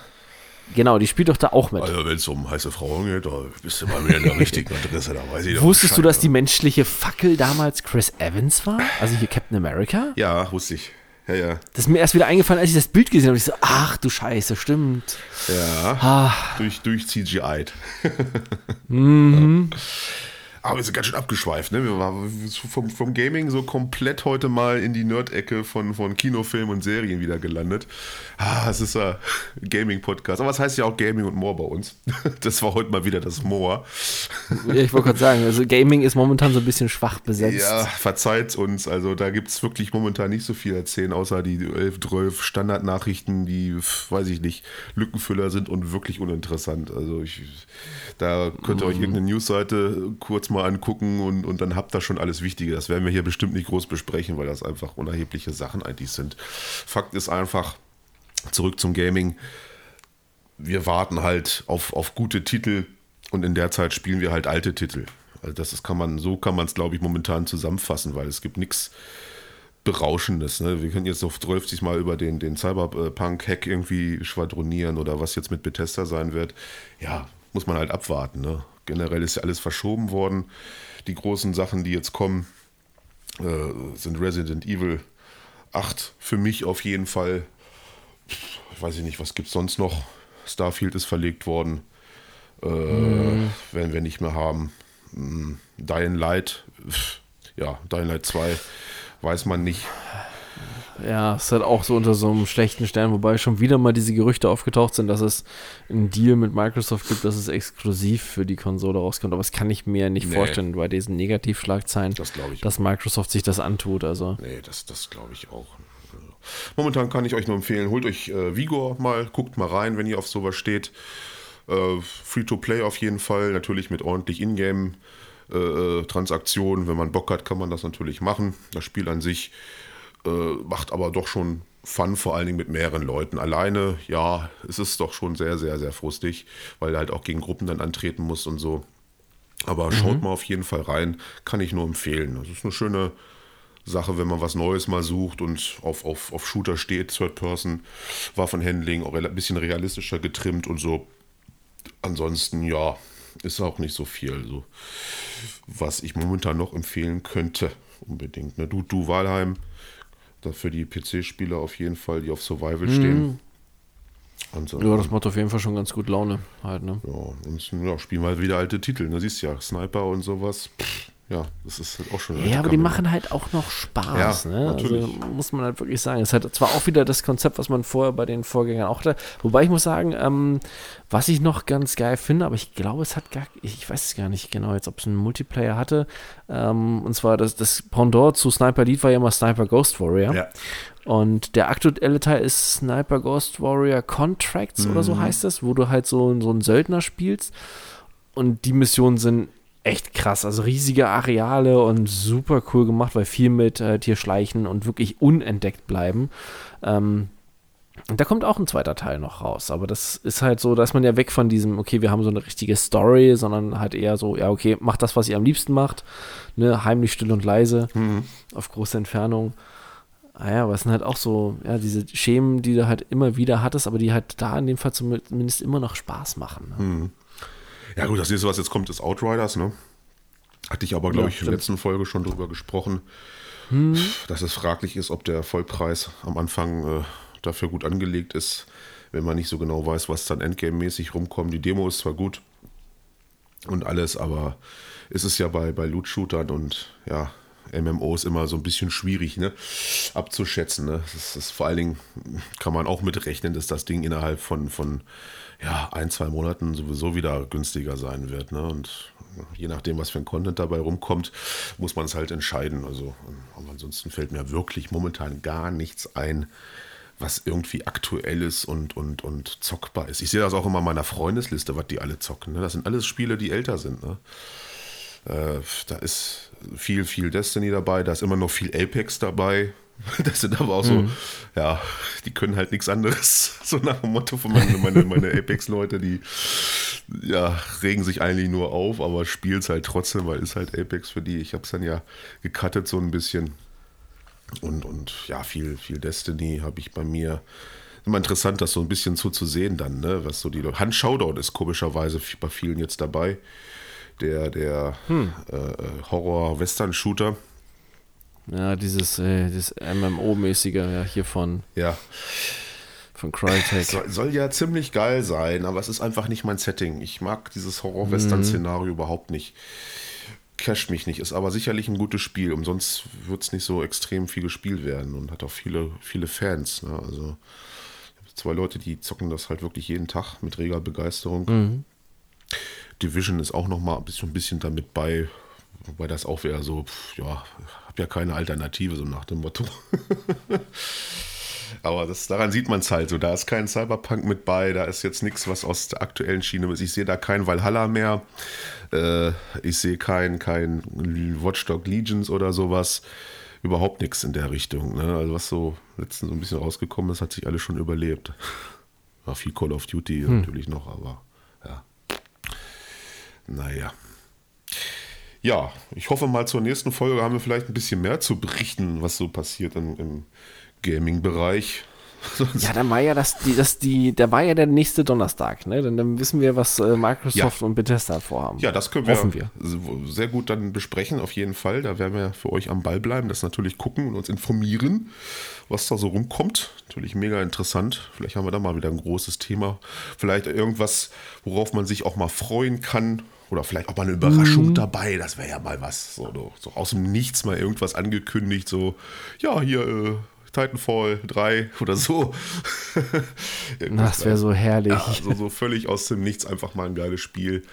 B: Genau, die spielt doch da auch mit.
A: Also wenn es um heiße Frauen geht, da bist du mal wieder in der richtigen Adresse, da weiß ich
B: Wusstest du,
A: Bescheid,
B: dass die menschliche Fackel damals Chris Evans war? Also hier Captain America?
A: Ja, wusste ich. Ja, ja.
B: Das ist mir erst wieder eingefallen, als ich das Bild gesehen habe. Ich so, ach du Scheiße, stimmt.
A: Ja,
B: Ah,
A: durch, durch CGI. *laughs*
B: Mhm.
A: Aber wir sind ganz schön abgeschweift, ne? Wir waren vom, vom Gaming so komplett heute mal in die Nerd-Ecke von, von Kinofilmen und Serien wieder gelandet. Ah, es ist ein Gaming-Podcast. Aber es heißt ja auch Gaming und More bei uns. *laughs* Das war heute mal wieder das More.
B: ja, ich wollte gerade sagen, also Gaming ist momentan so ein bisschen schwach besetzt.
A: Ja, verzeiht uns. Also da gibt es wirklich momentan nicht so viel erzählen, außer die 11, 12 Standardnachrichten, die, weiß ich nicht, Lückenfüller sind und wirklich uninteressant. Also ich, da könnt ihr euch irgendeine Newsseite kurz mal angucken und, und dann habt ihr schon alles Wichtige. Das werden wir hier bestimmt nicht groß besprechen, weil das einfach unerhebliche Sachen eigentlich sind. Fakt ist einfach, zurück zum Gaming, wir warten halt auf, auf gute Titel und in der Zeit spielen wir halt alte Titel. Also das ist, kann man, so kann man es, glaube ich, momentan zusammenfassen, weil es gibt nichts Berauschendes. Ne? Wir können jetzt auf 12 Mal über den, den Cyberpunk-Hack irgendwie schwadronieren oder was jetzt mit Bethesda sein wird. Ja, muss man halt abwarten. Ne? Generell ist ja alles verschoben worden. Die großen Sachen, die jetzt kommen, äh, sind Resident Evil 8 für mich auf jeden Fall. Ich weiß ich nicht, was gibt es sonst noch? Starfield ist verlegt worden. Äh, Werden wir nicht mehr haben. Mm, Dying Light, ja, Dying Light 2, weiß man nicht.
B: Ja, ist halt auch so unter so einem schlechten Stern, wobei schon wieder mal diese Gerüchte aufgetaucht sind, dass es einen Deal mit Microsoft gibt, dass es exklusiv für die Konsole rauskommt. Aber das kann ich mir nicht
A: Nee.
B: vorstellen bei diesen Negativschlagzeilen,
A: Das
B: dass Microsoft sich das antut. Also
A: Nee, das, das glaube ich auch. Momentan kann ich euch nur empfehlen, holt euch äh, Vigor mal, guckt mal rein, wenn ihr auf sowas steht. Äh, Free-to-Play auf jeden Fall, natürlich mit ordentlich Ingame-Transaktionen. wenn man Bock hat, kann man das natürlich machen. Das Spiel an sich äh, macht aber doch schon Fun, vor allen Dingen mit mehreren Leuten. Alleine, ja, es ist doch schon sehr, sehr, sehr frustig, weil du halt auch gegen Gruppen dann antreten musst und so. Aber schaut mal auf jeden Fall rein, kann ich nur empfehlen. Das ist eine schöne Sache, wenn man was Neues mal sucht und auf, auf, auf Shooter steht, Third Person, Waffenhandling, auch ein bisschen realistischer getrimmt und so. Ansonsten, ja, ist auch nicht so viel, so, was ich momentan noch empfehlen könnte, unbedingt. Ne? Du, du Walheim, für die PC-Spieler auf jeden Fall, die auf Survival stehen.
B: Mhm. So, ja, das macht auf jeden Fall schon ganz gut Laune halt, ne?
A: Ja, und ja, spielen wir halt wieder alte Titel, ne? Siehst ja, Sniper und sowas. Pff ja, das ist halt auch schon.
B: Ja, aber die machen halt auch noch Spaß, ja, ne? Also natürlich. Also muss man halt wirklich sagen. Es hat zwar auch wieder das Konzept, was man vorher bei den Vorgängern auch hatte. Wobei ich muss sagen, ähm, was ich noch ganz geil finde, aber ich glaube, es hat gar, ich weiß es gar nicht genau jetzt, ob es einen Multiplayer hatte. Ähm, und zwar das, das Pendant zu Sniper Elite war ja immer Sniper Ghost Warrior. Ja. Und der aktuelle Teil ist Sniper Ghost Warrior Contracts mhm. oder so mhm. heißt es, wo du halt so, so einen Söldner spielst. Und die Missionen sind echt krass. Also riesige Areale und super cool gemacht, weil viel mit äh, Tierschleichen und wirklich unentdeckt bleiben. Ähm, da kommt auch ein zweiter Teil noch raus. Aber das ist halt so, da ist man ja weg von diesem, okay, wir haben so eine richtige Story, sondern halt eher so, ja, okay, macht das, was ihr am liebsten macht. Ne, heimlich, still und leise, mhm. auf große Entfernung. Ah ja, aber es sind halt auch so, ja, diese Schemen, die du halt immer wieder hattest, aber die halt da in dem Fall zumindest immer noch Spaß machen. Ne? Mhm.
A: Ja, gut, das nächste, was jetzt kommt, ist Outriders, ne? Hatte ich aber, glaube ja, ich, in der letzten Folge schon drüber gesprochen, hm. dass es fraglich ist, ob der Vollpreis am Anfang äh, dafür gut angelegt ist, wenn man nicht so genau weiß, was dann Endgame-mäßig rumkommt. Die Demo ist zwar gut und alles, aber ist es ja bei, bei Loot-Shootern und ja, MMOs immer so ein bisschen schwierig ne, abzuschätzen. Ne? Das ist, vor allen Dingen kann man auch mitrechnen, dass das Ding innerhalb von, von ja, ein, zwei Monaten sowieso wieder günstiger sein wird. Ne? Und je nachdem, was für ein Content dabei rumkommt, muss man es halt entscheiden. Also, aber ansonsten fällt mir wirklich momentan gar nichts ein, was irgendwie aktuell ist und, und, und zockbar ist. Ich sehe das auch immer in meiner Freundesliste, was die alle zocken. Ne? Das sind alles Spiele, die älter sind. Ne? Äh, da ist viel, viel Destiny dabei, da ist immer noch viel Apex dabei. *laughs* Das sind aber auch so, mhm. ja, die können halt nichts anderes. *laughs* So nach dem Motto von meine, meine, meine Apex-Leute, die ja, regen sich eigentlich nur auf, aber spielen es halt trotzdem, weil ist halt Apex für die. Ich habe es dann ja gecuttet so ein bisschen. Und, und ja, viel, viel Destiny habe ich bei mir. Immer interessant, das so ein bisschen zuzusehen dann, ne? Was so die Hand Showdown ist komischerweise bei vielen jetzt dabei. Der, der hm. äh, Horror-Western-Shooter
B: ja, dieses, äh, dieses MMO-mäßige, ja, hier von.
A: Ja.
B: Von Crytek.
A: Soll, soll, ja ziemlich geil sein, aber es ist einfach nicht mein Setting. Ich mag dieses Horror-Western-Szenario mhm. überhaupt nicht. Cash mich nicht, ist aber sicherlich ein gutes Spiel. Umsonst wird es nicht so extrem viel gespielt werden und hat auch viele, viele Fans. Ne? Also zwei Leute, die zocken das halt wirklich jeden Tag mit reger Begeisterung. Mhm. Division ist auch noch mal ein bisschen, ein bisschen damit bei, wobei das auch wieder so, ja, habe ja keine Alternative, so nach dem Motto. *laughs* Aber das, daran sieht man es halt so. Da ist kein Cyberpunk mit bei, da ist jetzt nichts, was aus der aktuellen Schiene ist. Ich sehe da kein Valhalla mehr. Äh, ich sehe kein, kein Watchdog Legions oder sowas. Überhaupt nichts in der Richtung. Ne? Also, was so letztens so ein bisschen rausgekommen ist, hat sich alles schon überlebt. *laughs* War viel Call of Duty hm. natürlich noch, aber. Naja. Ja, ich hoffe mal zur nächsten Folge haben wir vielleicht ein bisschen mehr zu berichten, was so passiert im, im Gaming-Bereich. *laughs*
B: Ja, dann war ja das, die, das, die, da war ja der nächste Donnerstag, ne? Dann, dann wissen wir, was äh, Microsoft ja. und Bethesda vorhaben.
A: Ja, das können wir, wir, sehr gut dann besprechen, auf jeden Fall. Da werden wir für euch am Ball bleiben, das natürlich gucken und uns informieren, was da so rumkommt. Natürlich mega interessant. Vielleicht haben wir da mal wieder ein großes Thema. Vielleicht irgendwas, worauf man sich auch mal freuen kann, oder vielleicht auch mal eine Überraschung mhm. dabei, das wäre ja mal was. So, so, aus dem Nichts mal irgendwas angekündigt, so, ja, hier äh, Titanfall 3 *laughs* oder so. *laughs*
B: das wäre so herrlich. Ja,
A: so, so, völlig aus dem Nichts einfach mal ein geiles Spiel,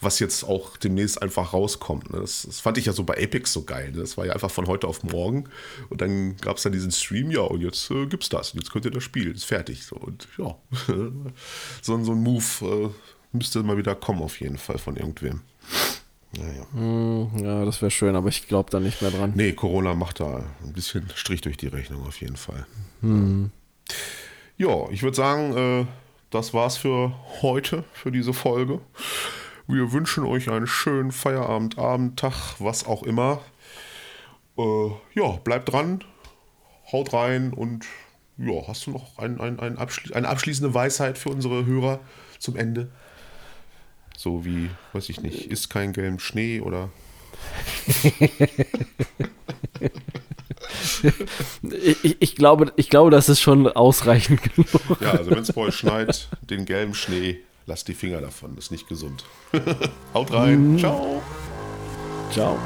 A: was jetzt auch demnächst einfach rauskommt. Ne? Das, das, fand ich ja so bei Apex so geil. Ne? Das war ja einfach von heute auf morgen. Und dann gab es dann diesen Stream, ja, und jetzt äh, gibt's das. Und jetzt könnt ihr das spielen. Ist fertig. So, und ja, *laughs* so, so ein Move. Äh, müsste mal wieder kommen, auf jeden Fall von irgendwem.
B: Naja. Hm, ja, das wäre schön, aber ich glaube da nicht mehr dran.
A: Nee, Corona macht da ein bisschen Strich durch die Rechnung auf jeden Fall. Hm. Ja, ich würde sagen, äh, das war's für heute, für diese Folge. Wir wünschen euch einen schönen Feierabend, Abend, Tag, was auch immer. Äh, ja, bleibt dran, haut rein und ja, hast du noch ein, ein, ein Abschli eine abschließende Weisheit für unsere Hörer zum Ende? So wie, weiß ich nicht, ist kein gelben Schnee oder. *laughs*
B: ich, ich, glaube, ich glaube, das ist schon ausreichend *laughs* genug.
A: Ja, also wenn es bei euch schneit, den gelben Schnee, lasst die Finger davon, das ist nicht gesund. *laughs* Haut rein. Mhm. Ciao.
B: Ciao.